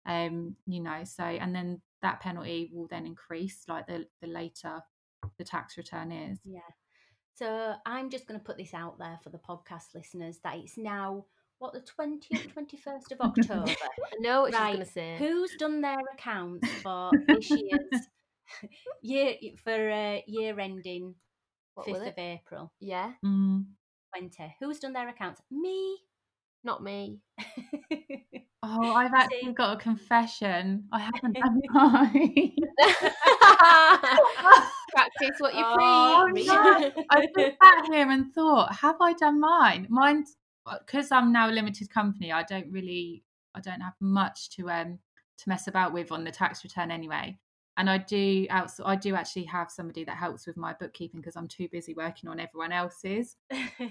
um you know so and then that penalty will then increase like the the later the tax return is Yeah. So I'm just going to put this out there for the podcast listeners that it's now, what, the 20th, 21st of October. [laughs] no she's Right, going to say. Who's done their accounts for [laughs] this year's [laughs] year for uh, year ending 5th of April Yeah, Mm. 20? Who's done their accounts? Me. not me. [laughs] oh i've actually See? got a confession i haven't [laughs] done mine [laughs] Practice what you Oh, preach. no. I just sat here and thought, have I done mine? Mine's because I'm now a limited company. I don't really, I don't have much to um to mess about with on the tax return anyway. And I do outs I do actually have somebody that helps with my bookkeeping because I'm too busy working on everyone else's.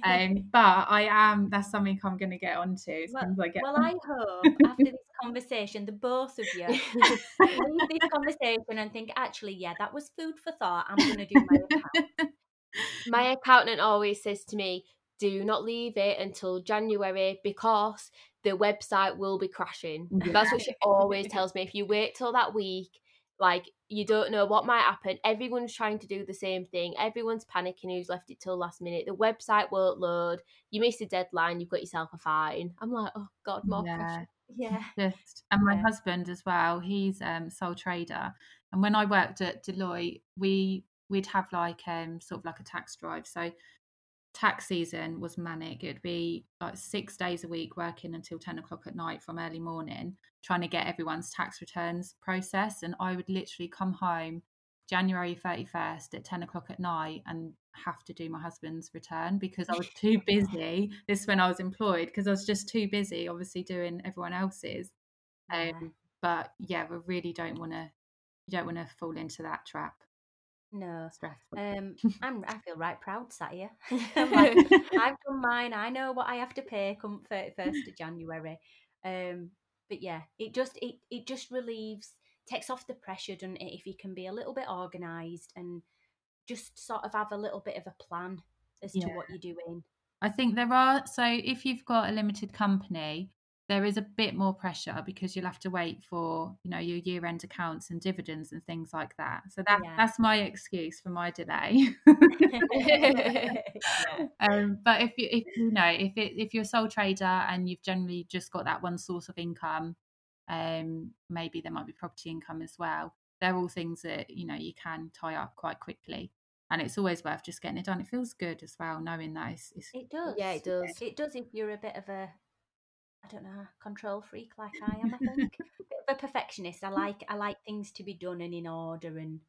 Um, [laughs] but I am. That's something I'm going to get onto as Well- soon as I get. well, I hope after this [laughs] conversation, the both of you [laughs] leave this conversation and think, actually, yeah, that was food for thought. I'm going to do my account. My accountant always says to me, do not leave it until January because the website will be crashing. That's what she always tells me. If you wait till that week, like you don't know what might happen. Everyone's trying to do the same thing. Everyone's panicking who's left it till last minute. The website won't load. You missed a deadline, you've got yourself a fine. I'm like, oh God, more Yeah. pressure. Yeah. [laughs] just and my Yeah. husband as well he's um sole trader and when i worked at deloitte we we'd have like um sort of like a tax drive so tax season was manic. It'd be like six days a week working until 10 o'clock at night from early morning, trying to get everyone's tax returns processed. And I would literally come home January 31st at 10 o'clock at night and have to do my husband's return because I was too [laughs] busy. This when I was employed because I was just too busy, obviously doing everyone else's. Um. But yeah, we really don't want to. You don't want to fall into that trap. No, um, I'm. I feel right proud sat here. [laughs] like, [laughs] I've done mine. I know what I have to pay come thirty first of January. Um, but yeah, it just it it just relieves, takes off the pressure, doesn't it? If you can be a little bit organised and just sort of have a little bit of a plan as yeah. to what you're doing. I think there are. So if you've got a limited company, there is a bit more pressure because you'll have to wait for you know your year end accounts and dividends and things like that. So that yeah. that's my excuse for my delay. [laughs] Yeah. [laughs] um, but if you if you know if it if you're a sole trader and you've generally just got that one source of income um maybe there might be property income as well. They're all things that you know you can tie up quite quickly. And it's always worth just getting it done. It feels good as well knowing that it's, it's it does. Yeah it does. It does if you're a bit of a I don't know, control freak like I am. I think [laughs] a perfectionist. I like I like things to be done and in order and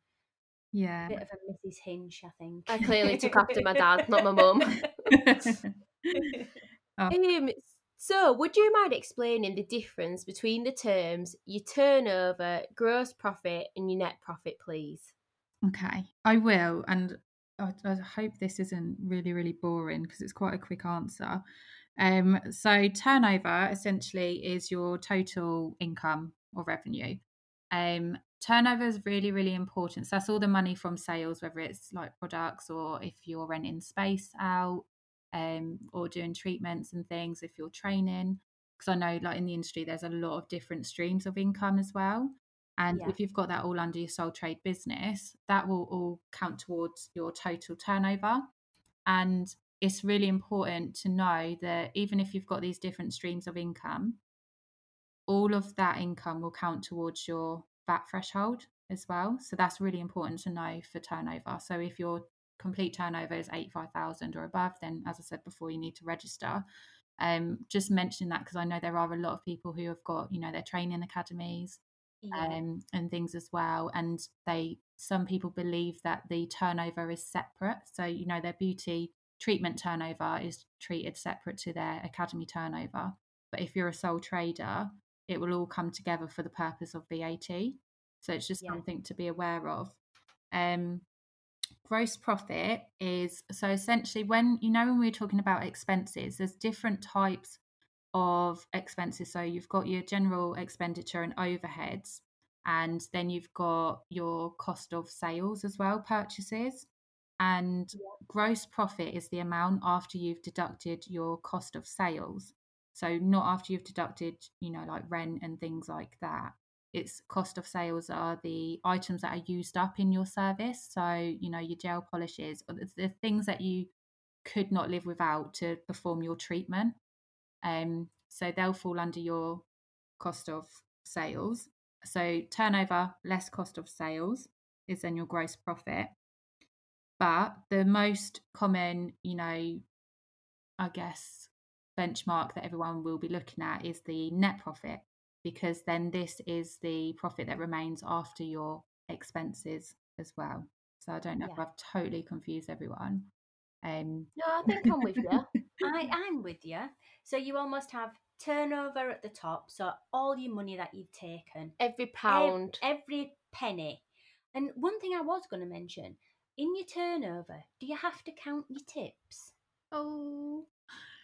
yeah, a bit of a Mrs. Hinch. I think I clearly took after my dad, not my mum. [laughs] [laughs] oh. um, so, would you mind explaining the difference between the terms your turnover, gross profit, and your net profit, please? Okay, I will, and I, I hope this isn't really, really boring because it's quite a quick answer. Um, so turnover essentially is your total income or revenue. Um, turnover is really, really important. So that's all the money from sales, whether it's like products or if you're renting space out, um, or doing treatments and things, if you're training. Because I know, like in the industry, there's a lot of different streams of income as well. And yeah. if you've got that all under your sole trade business, that will all count towards your total turnover. And it's really important to know that even if you've got these different streams of income, all of that income will count towards your VAT threshold as well. So that's really important to know for turnover. So if your complete turnover is 85,000 or above, then as I said before, you need to register. Um, just mentioning that because I know there are a lot of people who have got, you know, their training academies yeah. um, and things as well. And they, some people believe that the turnover is separate. So, you know, their beauty treatment turnover is treated separate to their academy turnover. But if you're a sole trader, it will all come together for the purpose of VAT. So it's just yeah. something to be aware of. Um, gross profit is so essentially when you know when we're talking about expenses, there's different types of expenses. So you've got your general expenditure and overheads, and then you've got your cost of sales as well, purchases. And gross profit is the amount after you've deducted your cost of sales. So not after you've deducted, you know, like rent and things like that. It's cost of sales are the items that are used up in your service. So, you know, your gel polishes, the things that you could not live without to perform your treatment. Um, so they'll fall under your cost of sales. So turnover less cost of sales is then your gross profit. But the most common, you know, I guess, benchmark that everyone will be looking at is the net profit, because then this is the profit that remains after your expenses as well. So I don't know yeah. if I've totally confused everyone. Um, no, I think I'm with you. I, [laughs] I'm with you. So you almost have turnover at the top, so all your money that you've taken, every pound, every, every penny. And one thing I was going to mention in your turnover, do you have to count your tips? Oh.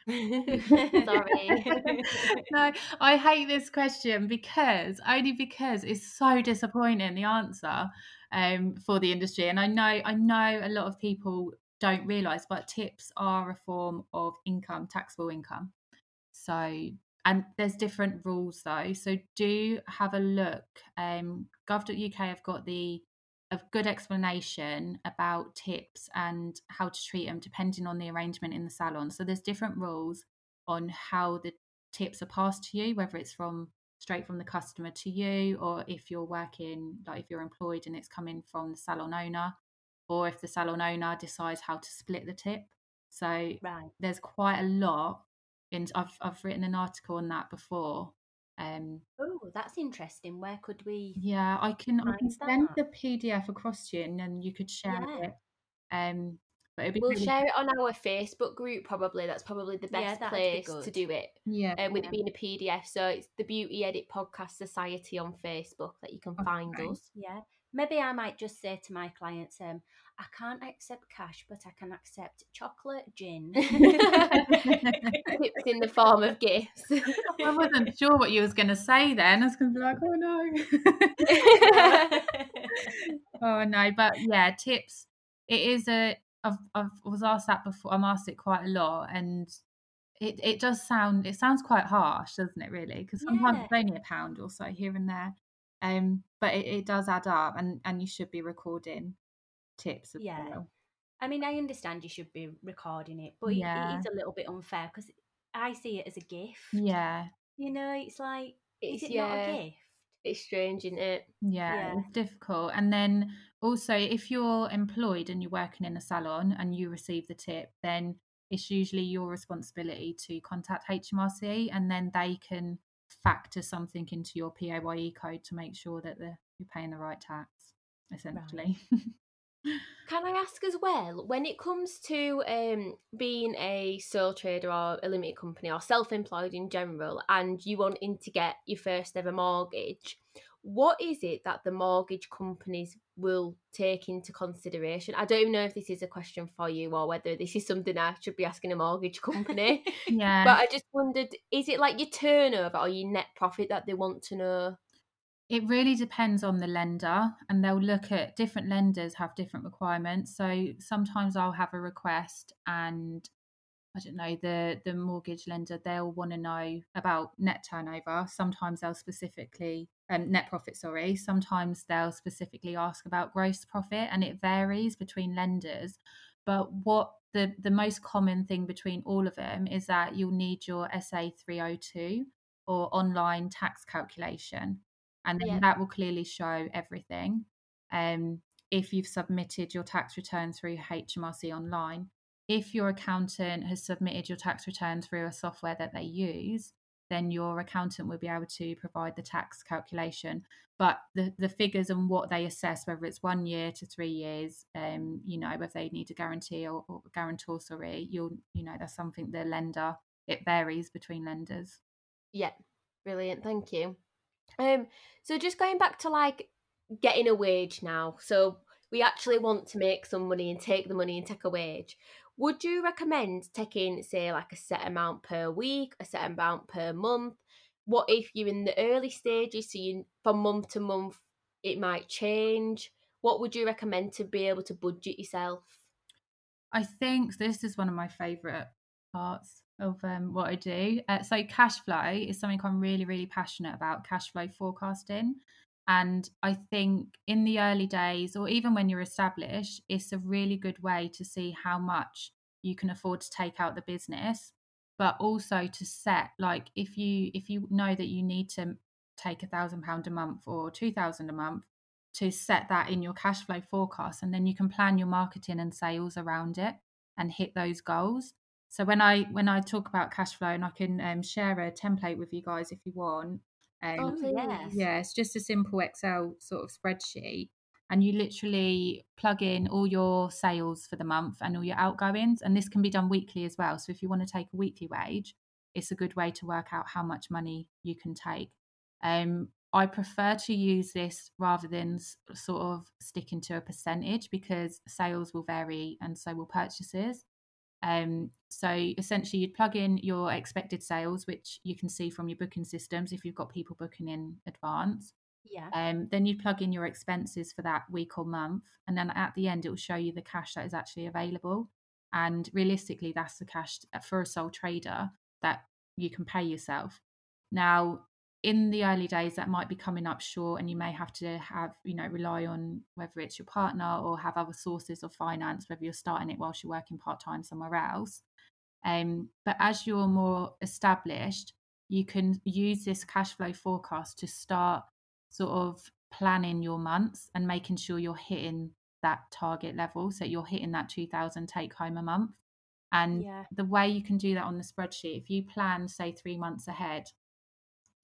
[laughs] Sorry. [laughs] no, I hate this question because only because it's so disappointing the answer um, for the industry. And I know I know a lot of people don't realise, but tips are a form of income, taxable income. So and there's different rules though. So do have a look. Um, Gov.uk have got the a good explanation about tips and how to treat them depending on the arrangement in the salon. So there's different rules on how the tips are passed to you, whether it's from straight from the customer to you, or if you're working, like if you're employed and it's coming from the salon owner, or if the salon owner decides how to split the tip. So Right. there's quite a lot. And I've I've written an article on that before. Um, Oh, that's interesting. Where could we? yeah, I can I can send that. the PDF across to you, and then you could share Yeah. it. Um, but it'd be We'll really, share it on our Facebook group. Probably that's probably the best be place to do it. yeah. Um, with Yeah. it being a PDF, so it's the Beauty Edit Podcast Society on Facebook that you can find Okay. us. Yeah. Maybe I might just say to my clients, um, I can't accept cash, but I can accept chocolate, gin. [laughs] Tips in the form of gifts. [laughs] I wasn't sure what you was going to say then. I was going to be like, oh no. [laughs] oh no, but yeah, tips. It is a. I've I've was asked that before. I'm asked it quite a lot, and it it does sound. It sounds quite harsh, doesn't it? Really, because sometimes Yeah. it's only a pound or so here and there. Um, but it, it does add up, and and you should be recording tips as Yeah. well. I mean, I understand you should be recording it, but it- it Yeah. is a little bit unfair because I see it as a gift. Yeah, You know, it's like, It's is it not yeah, a gift? it's strange, isn't it? Yeah, Yeah. difficult. And then also, if you're employed and you're working in a salon and you receive the tip, then it's usually your responsibility to contact HMRC and then they can factor something into your PAYE code to make sure that the, you're paying the right tax, essentially. [laughs] Can I ask as well, when it comes to um, being a sole trader or a limited company or self employed in general, and you wanting to get your first ever mortgage, what is it that the mortgage companies will take into consideration? I don't know if this is a question for you or whether this is something I should be asking a mortgage company. [laughs] yeah. but I just wondered is it like your turnover or your net profit that they want to know? It really depends on the lender, and they'll look at different lenders have different requirements. So sometimes I'll have a request, and I don't know the the mortgage lender they'll want to know about net turnover. Sometimes they'll specifically um, net profit. Sorry. Sometimes they'll specifically ask about gross profit, and it varies between lenders. But what the the most common thing between all of them is that you'll need your SA three hundred two or online tax calculation and then Yeah. that will clearly show everything. Um, if you've submitted your tax return through HMRC online, if your accountant has submitted your tax return through a software that they use, then your accountant will be able to provide the tax calculation. But the, the figures and what they assess, whether it's one year to three years, um, you know, whether they need a guarantee or, or guarantor, sorry, you'll, you know, that's something the lender, it varies between lenders. Yeah, brilliant. Thank you. Um, so just going back to like getting a wage now. So we actually want to make some money and take the money and take a wage. Would you recommend taking, say, like a set amount per week, a set amount per month? What if you're in the early stages, so you from month to month it might change? What would you recommend to be able to budget yourself? I think this is one of my favourite parts of um, what I do. Uh, so, cash flow is something I'm really, really passionate about cash flow forecasting. And I think in the early days, or even when you're established, it's a really good way to see how much you can afford to take out the business, but also to set like if you if you know that you need to take a thousand pound a month or two thousand a month, to set that in your cash flow forecast and then you can plan your marketing and sales around it and hit those goals. So when i when i talk about cash flow and i can um, share a template with you guys if you want um, Oh, please. yeah it's just a simple excel sort of spreadsheet and you literally plug in all your sales for the month and all your outgoings and this can be done weekly as well so if you want to take a weekly wage it's a good way to work out how much money you can take um, I prefer to use this rather than sort of sticking to a percentage because sales will vary and so will purchases. Um, so essentially, you'd plug in your expected sales, which you can see from your booking systems if you've got people booking in advance. Yeah. Um, then you'd plug in your expenses for that week or month, and then at the end, it will show you the cash that is actually available. And realistically, that's the cash uh, for a sole trader that you can pay yourself. Now, in the early days, that might be coming up short, and you may have to have, you know, rely on whether it's your partner or have other sources of finance, whether you're starting it whilst you're working part time somewhere else. Um, but as you're more established, you can use this cash flow forecast to start sort of planning your months and making sure you're hitting that target level. So you're hitting that 2000 take home a month. And Yeah. the way you can do that on the spreadsheet, if you plan, say, three months ahead,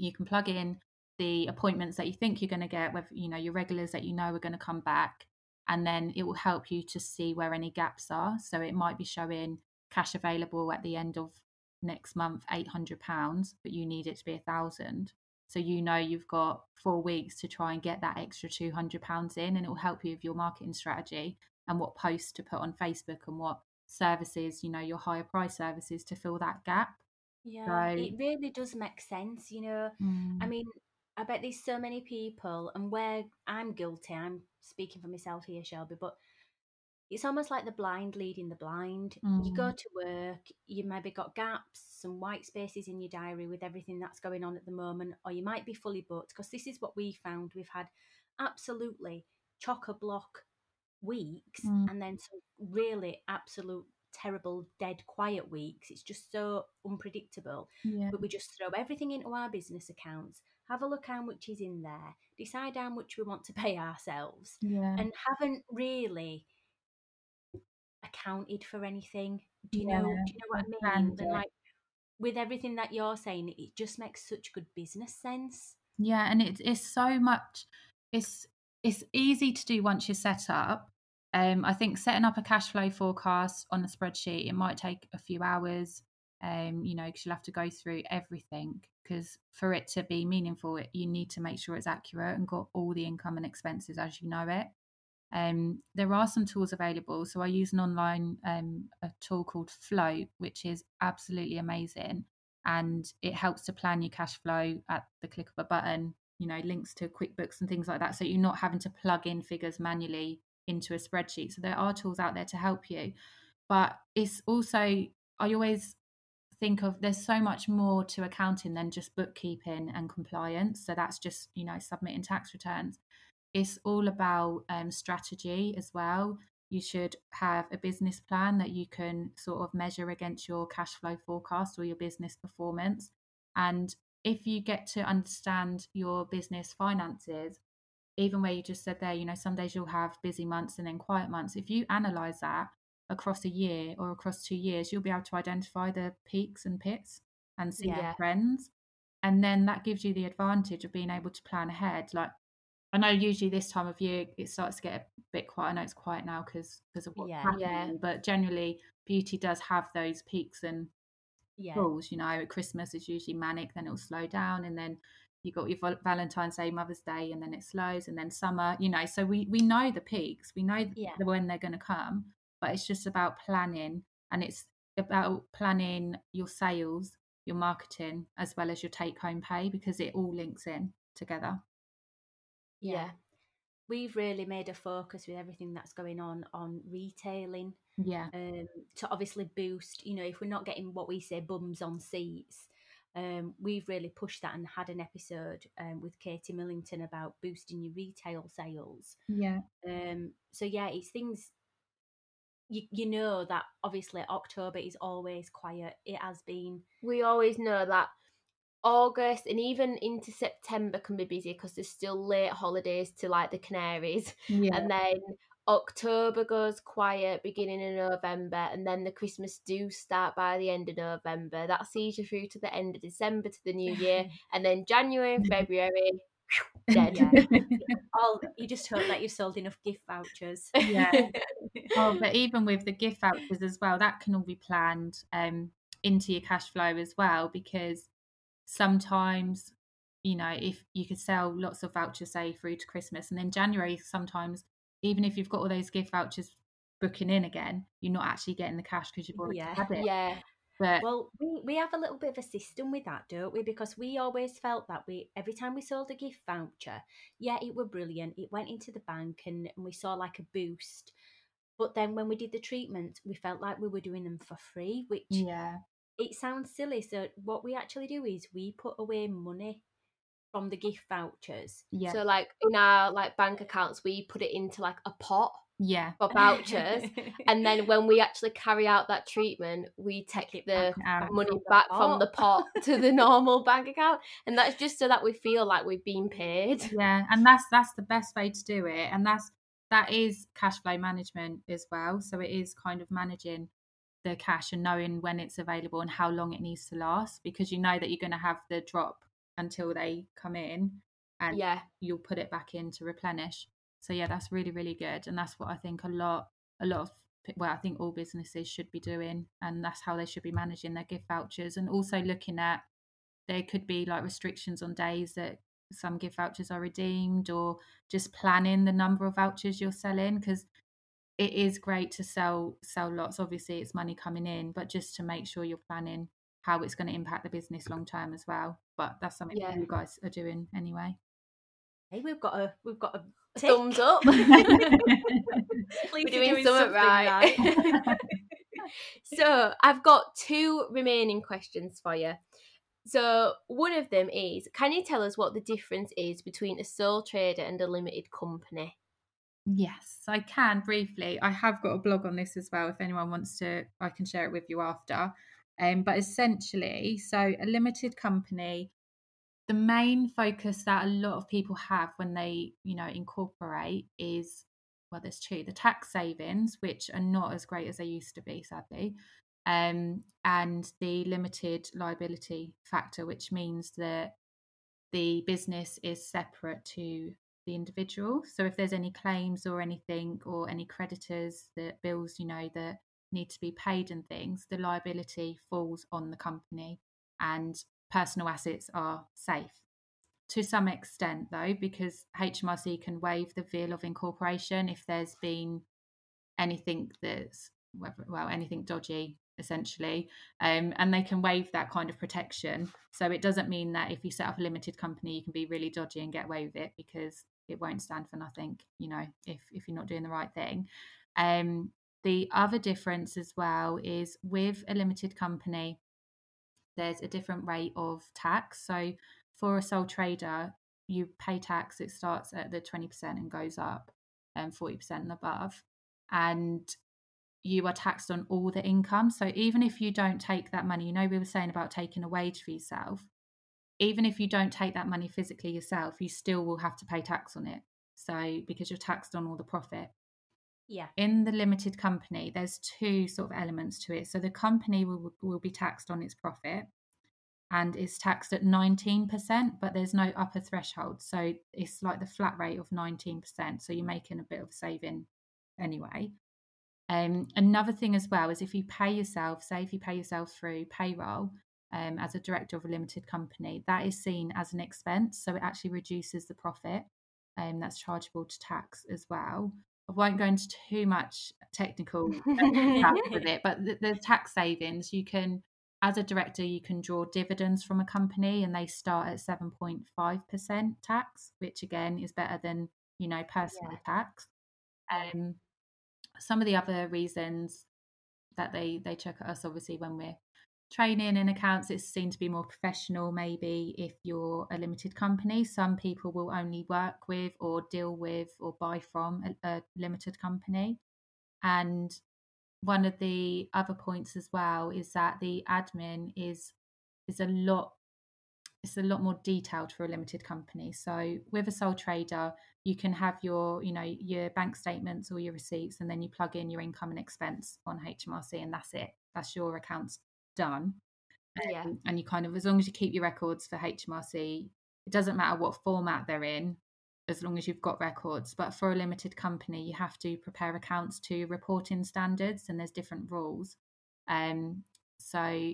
you can plug in the appointments that you think you're going to get, whether you know your regulars that you know are going to come back, and then it will help you to see where any gaps are. So it might be showing cash available at the end of next month, eight hundred pounds, but you need it to be a thousand. So you know you've got four weeks to try and get that extra two hundred pounds in, and it will help you with your marketing strategy and what posts to put on Facebook and what services, you know, your higher price services to fill that gap. Yeah, So- it really does make sense. You know, I mean, I bet there's so many people, and where I'm guilty, I'm speaking for myself here, Shelby, but it's almost like the blind leading the blind. You go to work, you maybe got gaps, some white spaces in your diary with everything that's going on at the moment, or you might be fully booked because this is what we found. We've had absolutely chock a block weeks Mm. and then some really absolute terrible dead quiet weeks. It's just so unpredictable yeah, but we just throw everything into our business accounts, have a look how much is in there, decide how much we want to [laughs] pay ourselves, yeah, and haven't really accounted for anything. Do you Yeah, know? Do you know what I mean? And like with everything that you're saying, it just makes such good business sense. yeah, and it's it's so much. It's it's easy to do once you're set up. Um, I think setting up a cash flow forecast on a spreadsheet it might take a few hours. Um, you know, because you'll have to go through everything. Because for it to be meaningful, it, you need to make sure it's accurate and got all the income and expenses as you know it. Um, there are some tools available. So I use an online um, a tool called Flow, which is absolutely amazing, and it helps to plan your cash flow at the click of a button. You know, links to QuickBooks and things like that, so you're not having to plug in figures manually into a spreadsheet. So there are tools out there to help you, but it's also I always think of there's so much more to accounting than just bookkeeping and compliance. So that's just you know submitting tax returns it's all about um, strategy as well. You should have a business plan that you can sort of measure against your cash flow forecast or your business performance. And if you get to understand your business finances, even where you just said there, you know, some days you'll have busy months and then quiet months. If you analyze that across a year or across two years, you'll be able to identify the peaks and pits and see Yeah. the trends. And then that gives you the advantage of being able to plan ahead. Like I know usually this time of year it starts to get a bit quiet. I know it's quiet now because because of what's Yeah. happening, Yeah. but generally beauty does have those peaks and Yeah, falls. You know, at Christmas is usually manic, then it'll slow down, and then you got your Valentine's Day, Mother's Day, and then it slows, and then summer. You know, so we we know the peaks, we know Yeah. when they're going to come, but it's just about planning, and it's about planning your sales, your marketing, as well as your take home pay because it all links in together. Yeah. We've really made a focus with everything that's going on on retailing. Yeah, um, to obviously boost, you know, if we're not getting what we say bums on seats, um, we've really pushed that and had an episode um, with Katie Millington about boosting your retail sales. yeah, Um, so yeah, it's things you you know that obviously October is always quiet. It has been. we always know that August and even into September can be busy because there's still late holidays to like the Canaries, yeah. and then October goes quiet, beginning of November, and then the Christmas do start by the end of November. That sees you through to the end of December to the new year, [laughs] and then January and [laughs] February [laughs] dead. Yeah. All you just hope that you've sold enough gift vouchers. Yeah. oh, but even with the gift vouchers as well, that can all be planned um, into your cash flow as well because sometimes, you know, if you could sell lots of vouchers, say through to Christmas, and then January, sometimes, even if you've got all those gift vouchers booking in again, you're not actually getting the cash because you've already Yeah. had it. Yeah, But Well, we, we have a little bit of a system with that, don't we? Because we always felt that we every time we sold a gift voucher, yeah, it were brilliant. It went into the bank and, and we saw like a boost. But then when we did the treatment, we felt like we were doing them for free, which yeah, it sounds silly. So what we actually do is we put away money from the gift vouchers. yeah, so like in our like bank accounts, we put it into like a pot yeah. for vouchers. and then [laughs] when we actually carry out that treatment, we take the back money from the back from the pot [laughs] to the normal bank account, and that's just so that we feel like we've been paid. yeah and that's that's the best way to do it and that's that is cash flow management as well so it is kind of managing the cash and knowing when it's available and how long it needs to last because you know that you're going to have the drop until they come in and Yeah. you'll put it back in to replenish so yeah that's really really good and that's what i think a lot a lot of well i think all businesses should be doing and that's how they should be managing their gift vouchers and also looking at there could be like restrictions on days that some gift vouchers are redeemed or just planning the number of vouchers you're selling because it is great to sell sell lots obviously it's money coming in but just to make sure you're planning how it's going to impact the business long term as well but that's something Yeah. that you guys are doing anyway Hey, we've got a we've got a A tick. Thumbs up. [laughs] We're We're doing something right. [laughs] [laughs] so I've got two remaining questions for you. So one of them is, can you tell us what the difference is between a sole trader and a limited company? Yes, I can briefly. I have got a blog on this as well. If anyone wants to, I can share it with you after. Um, but essentially, so a limited company, the main focus that a lot of people have when they, you know, incorporate is well, there's two: the tax savings, which are not as great as they used to be, sadly, um, and the limited liability factor, which means that the business is separate to the individual. So if there's any claims or anything or any creditors that bills, you know, that need to be paid and things, the liability falls on the company and personal assets are safe. To some extent though, because HMRC can waive the veil of incorporation if there's been anything that's well, anything dodgy essentially um, and they can waive that kind of protection so it doesn't mean that if you set up a limited company you can be really dodgy and get away with it because it won't stand for nothing you know if if you're not doing the right thing um, the other difference as well is with a limited company there's a different rate of tax so for a sole trader you pay tax it starts at the 20% and goes up um, and 40% and above and you are taxed on all the income. So even if you don't take that money, you know, we were saying about taking a wage for yourself, even if you don't take that money physically yourself, you still will have to pay tax on it. So because you're taxed on all the profit. Yeah. In the limited company, there's two sort of elements to it. So the company will, will be taxed on its profit and is taxed at 19%, but there's no upper threshold. So it's like the flat rate of 19%. So you're making a bit of saving anyway. Um, another thing as well is if you pay yourself, say if you pay yourself through payroll um, as a director of a limited company, that is seen as an expense. So it actually reduces the profit um, that's chargeable to tax as well. I won't go into too much technical [laughs] stuff [laughs] with it, but the, the tax savings you can, as a director, you can draw dividends from a company and they start at 7.5% tax, which again is better than, you know, personal tax. Um, some of the other reasons that they they check at us obviously when we're training in accounts it's seen to be more professional maybe if you're a limited company. Some people will only work with or deal with or buy from a, a limited company. And one of the other points as well is that the admin is is a lot it's a lot more detailed for a limited company. So with a sole trader you can have your you know your bank statements or your receipts and then you plug in your income and expense on hmrc and that's it. That's your accounts done Yeah. Um, and you kind of as long as you keep your records for hmrc it doesn't matter what format they're in as long as you've got records but for a limited company you have to prepare accounts to reporting standards and there's different rules um so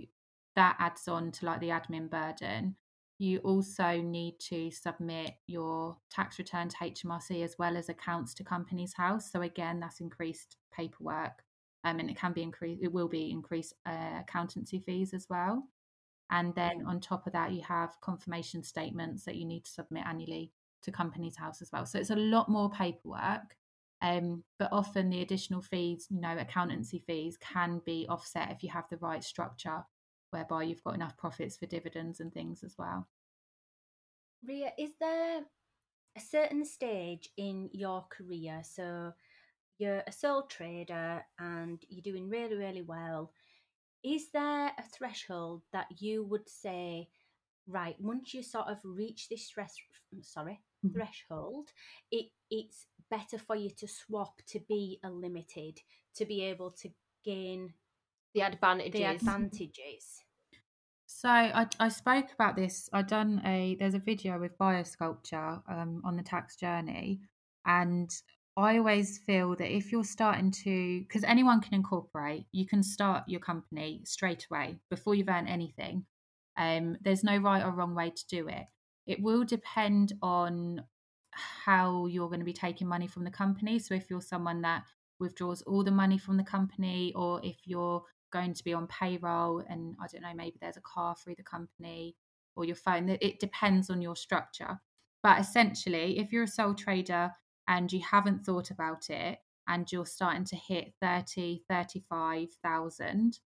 that adds on to like the admin burden you also need to submit your tax return to HMRC as well as accounts to Companies House. So again, that's increased paperwork, um, and it can be increased. It will be increased uh, accountancy fees as well. And then on top of that, you have confirmation statements that you need to submit annually to Companies House as well. So it's a lot more paperwork. Um, but often the additional fees, you know, accountancy fees can be offset if you have the right structure whereby you've got enough profits for dividends and things as well. Ria, is there a certain stage in your career? So you're a sole trader and you're doing really, really well. Is there a threshold that you would say, right, once you sort of reach this stress, sorry, Mhm. threshold, it it's better for you to swap to be a limited to be able to gain the advantages. the [laughs] advantages. So I, I spoke about this. I done a there's a video with Biosculpture um, on the tax journey, and I always feel that if you're starting to, because anyone can incorporate, you can start your company straight away before you've earned anything. Um, there's no right or wrong way to do it. It will depend on how you're going to be taking money from the company. So if you're someone that withdraws all the money from the company, or if you're going to be on payroll and I don't know, maybe there's a car through the company or your phone, it depends on your structure. But essentially, if you're a sole trader and you haven't thought about it and you're starting to hit 30, 35,000,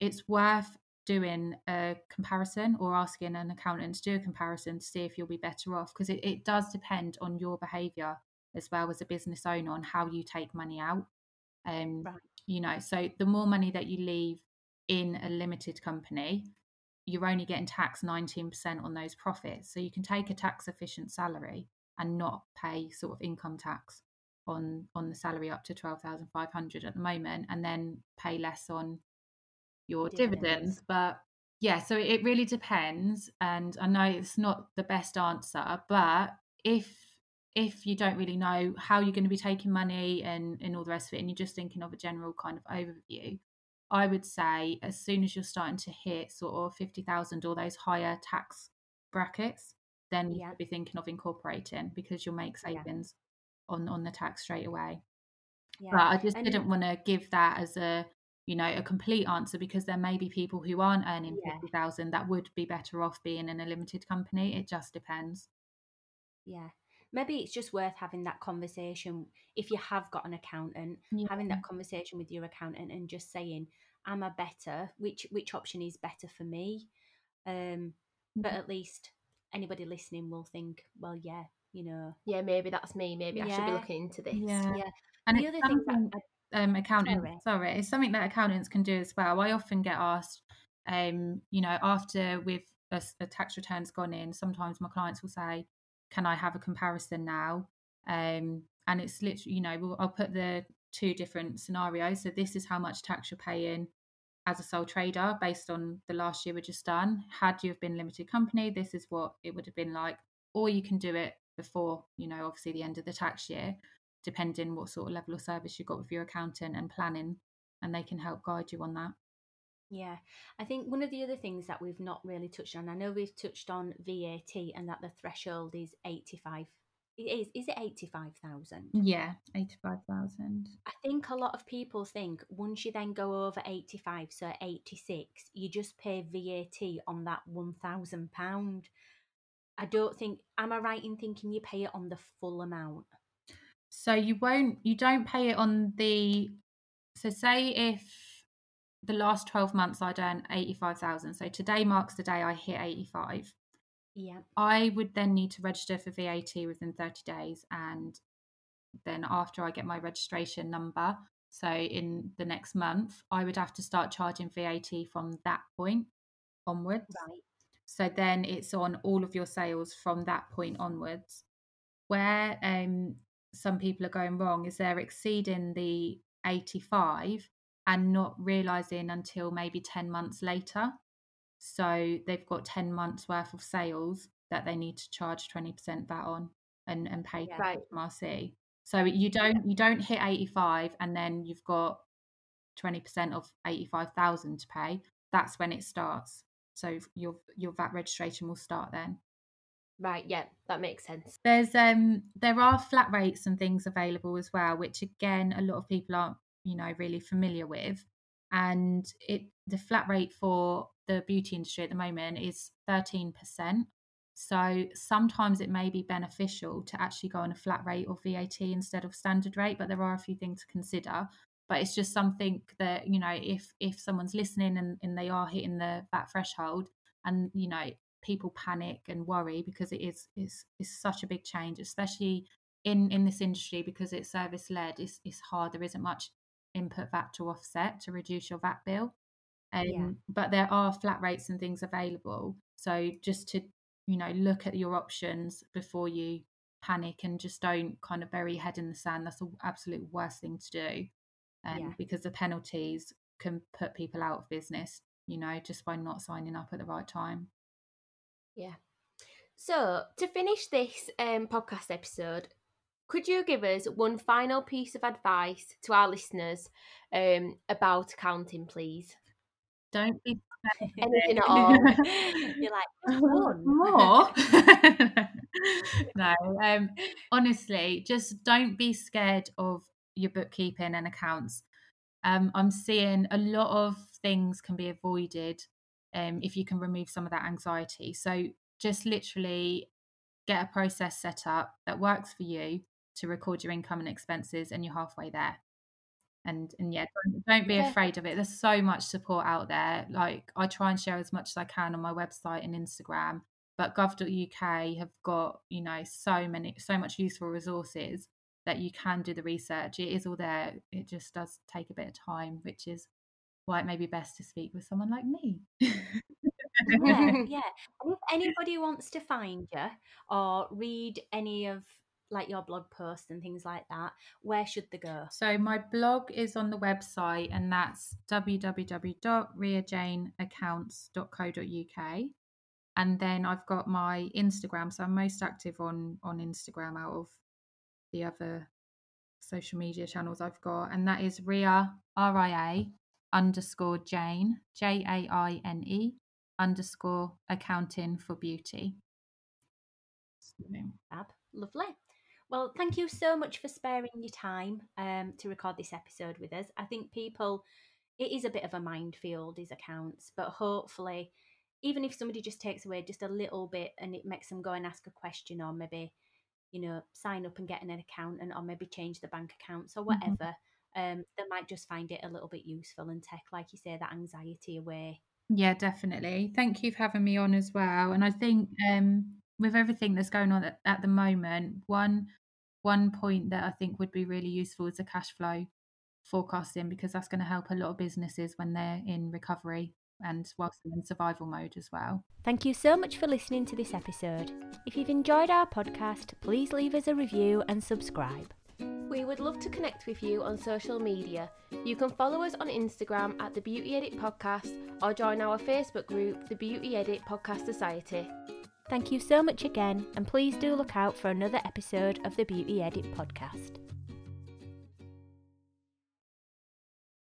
it's worth doing a comparison or asking an accountant to do a comparison to see if you'll be better off because it, it does depend on your behavior as well as a business owner on how you take money out. Um, right. You know, so the more money that you leave in a limited company, you're only getting taxed 19% on those profits. So you can take a tax efficient salary and not pay sort of income tax on on the salary up to 12,500 at the moment and then pay less on your dividends. dividends. But yeah, so it really depends. And I know it's not the best answer, but if if you don't really know how you're going to be taking money and, and all the rest of it, and you're just thinking of a general kind of overview, I would say as soon as you're starting to hit sort of 50,000 or those higher tax brackets, then you yeah. be thinking of incorporating because you'll make savings yeah. on, on the tax straight away. Yeah. But I just and didn't want to give that as a you know a complete answer because there may be people who aren't earning yeah. 50,000 that would be better off being in a limited company it just depends yeah maybe it's just worth having that conversation if you have got an accountant having that conversation with your accountant and just saying am i better which which option is better for me um but mm-hmm. at least anybody listening will think well yeah you know yeah maybe that's me maybe yeah. i should be looking into this yeah, yeah. and the other thing that um, accountants. Sorry. sorry, it's something that accountants can do as well. I often get asked, um, you know, after with a, a, tax return's gone in, sometimes my clients will say, "Can I have a comparison now?" Um, and it's literally, you know, we'll, I'll put the two different scenarios. So this is how much tax you're paying as a sole trader based on the last year we just done. Had you have been limited company, this is what it would have been like. Or you can do it before, you know, obviously the end of the tax year depending what sort of level of service you've got with your accountant and planning, and they can help guide you on that. Yeah, I think one of the other things that we've not really touched on, I know we've touched on VAT and that the threshold is 85. It is, is it 85,000? Yeah, 85,000. I think a lot of people think once you then go over 85, so 86, you just pay VAT on that £1,000. I don't think, am I right in thinking you pay it on the full amount? So you won't, you don't pay it on the. So say if the last twelve months I'd earn eighty five thousand. So today marks the day I hit eighty five. Yeah. I would then need to register for VAT within thirty days, and then after I get my registration number, so in the next month, I would have to start charging VAT from that point onwards. Right. So then it's on all of your sales from that point onwards. Where um, some people are going wrong is they're exceeding the 85 and not realizing until maybe 10 months later. So they've got 10 months worth of sales that they need to charge 20% VAT on and, and pay yeah. right. MRC. So you don't you don't hit 85 and then you've got 20% of 85,000 to pay. That's when it starts. So your your VAT registration will start then. Right, yeah, that makes sense. There's um there are flat rates and things available as well, which again a lot of people aren't, you know, really familiar with. And it the flat rate for the beauty industry at the moment is 13%. So sometimes it may be beneficial to actually go on a flat rate or VAT instead of standard rate, but there are a few things to consider. But it's just something that, you know, if if someone's listening and, and they are hitting the VAT threshold and, you know, people panic and worry because it is is is such a big change, especially in in this industry because it's service led. It's it's hard. There isn't much input VAT to offset to reduce your VAT bill. Um, yeah. But there are flat rates and things available. So just to you know look at your options before you panic and just don't kind of bury your head in the sand. That's the absolute worst thing to do. Um, yeah. because the penalties can put people out of business, you know, just by not signing up at the right time. Yeah. So, to finish this um, podcast episode, could you give us one final piece of advice to our listeners um, about accounting, please? Don't be [laughs] [laughs] anything at all. [laughs] You're like more. no, um, honestly, just don't be scared of your bookkeeping and accounts. Um, I'm seeing a lot of things can be avoided um, if you can remove some of that anxiety. So just literally get a process set up that works for you to record your income and expenses, and you're halfway there. And and yeah, don't, don't be afraid of it. There's so much support out there. Like I try and share as much as I can on my website and Instagram. But gov.uk have got you know so many so much useful resources that you can do the research. It is all there. It just does take a bit of time, which is why it may be best to speak with someone like me. yeah, [laughs] yeah. And if anybody wants to find you or read any of like your blog posts and things like that, where should they go? So my blog is on the website and that's www.riajaineaccounts.co.uk. And then I've got my Instagram. So I'm most active on on Instagram out of the other social media channels I've got. And that is Ria R I A underscore Jaine, J A I N E underscore accounting for beauty. Lovely. Well, thank you so much for sparing your time um, to record this episode with us. I think people, it is a bit of a minefield, these accounts, but hopefully, even if somebody just takes away just a little bit and it makes them go and ask a question or maybe, you know, sign up and get an account and or maybe change the bank accounts or mm-hmm. whatever, mm-hmm. um, they might just find it a little bit useful and take, like you say, that anxiety away. Yeah, definitely. Thank you for having me on as well. And I think um, with everything that's going on at, at the moment, one one point that I think would be really useful is a cash flow forecasting because that's going to help a lot of businesses when they're in recovery and whilst in survival mode as well. Thank you so much for listening to this episode. If you've enjoyed our podcast, please leave us a review and subscribe. We would love to connect with you on social media. You can follow us on Instagram at the Beauty Edit Podcast or join our Facebook group, the Beauty Edit Podcast Society. Thank you so much again, and please do look out for another episode of the Beauty Edit podcast.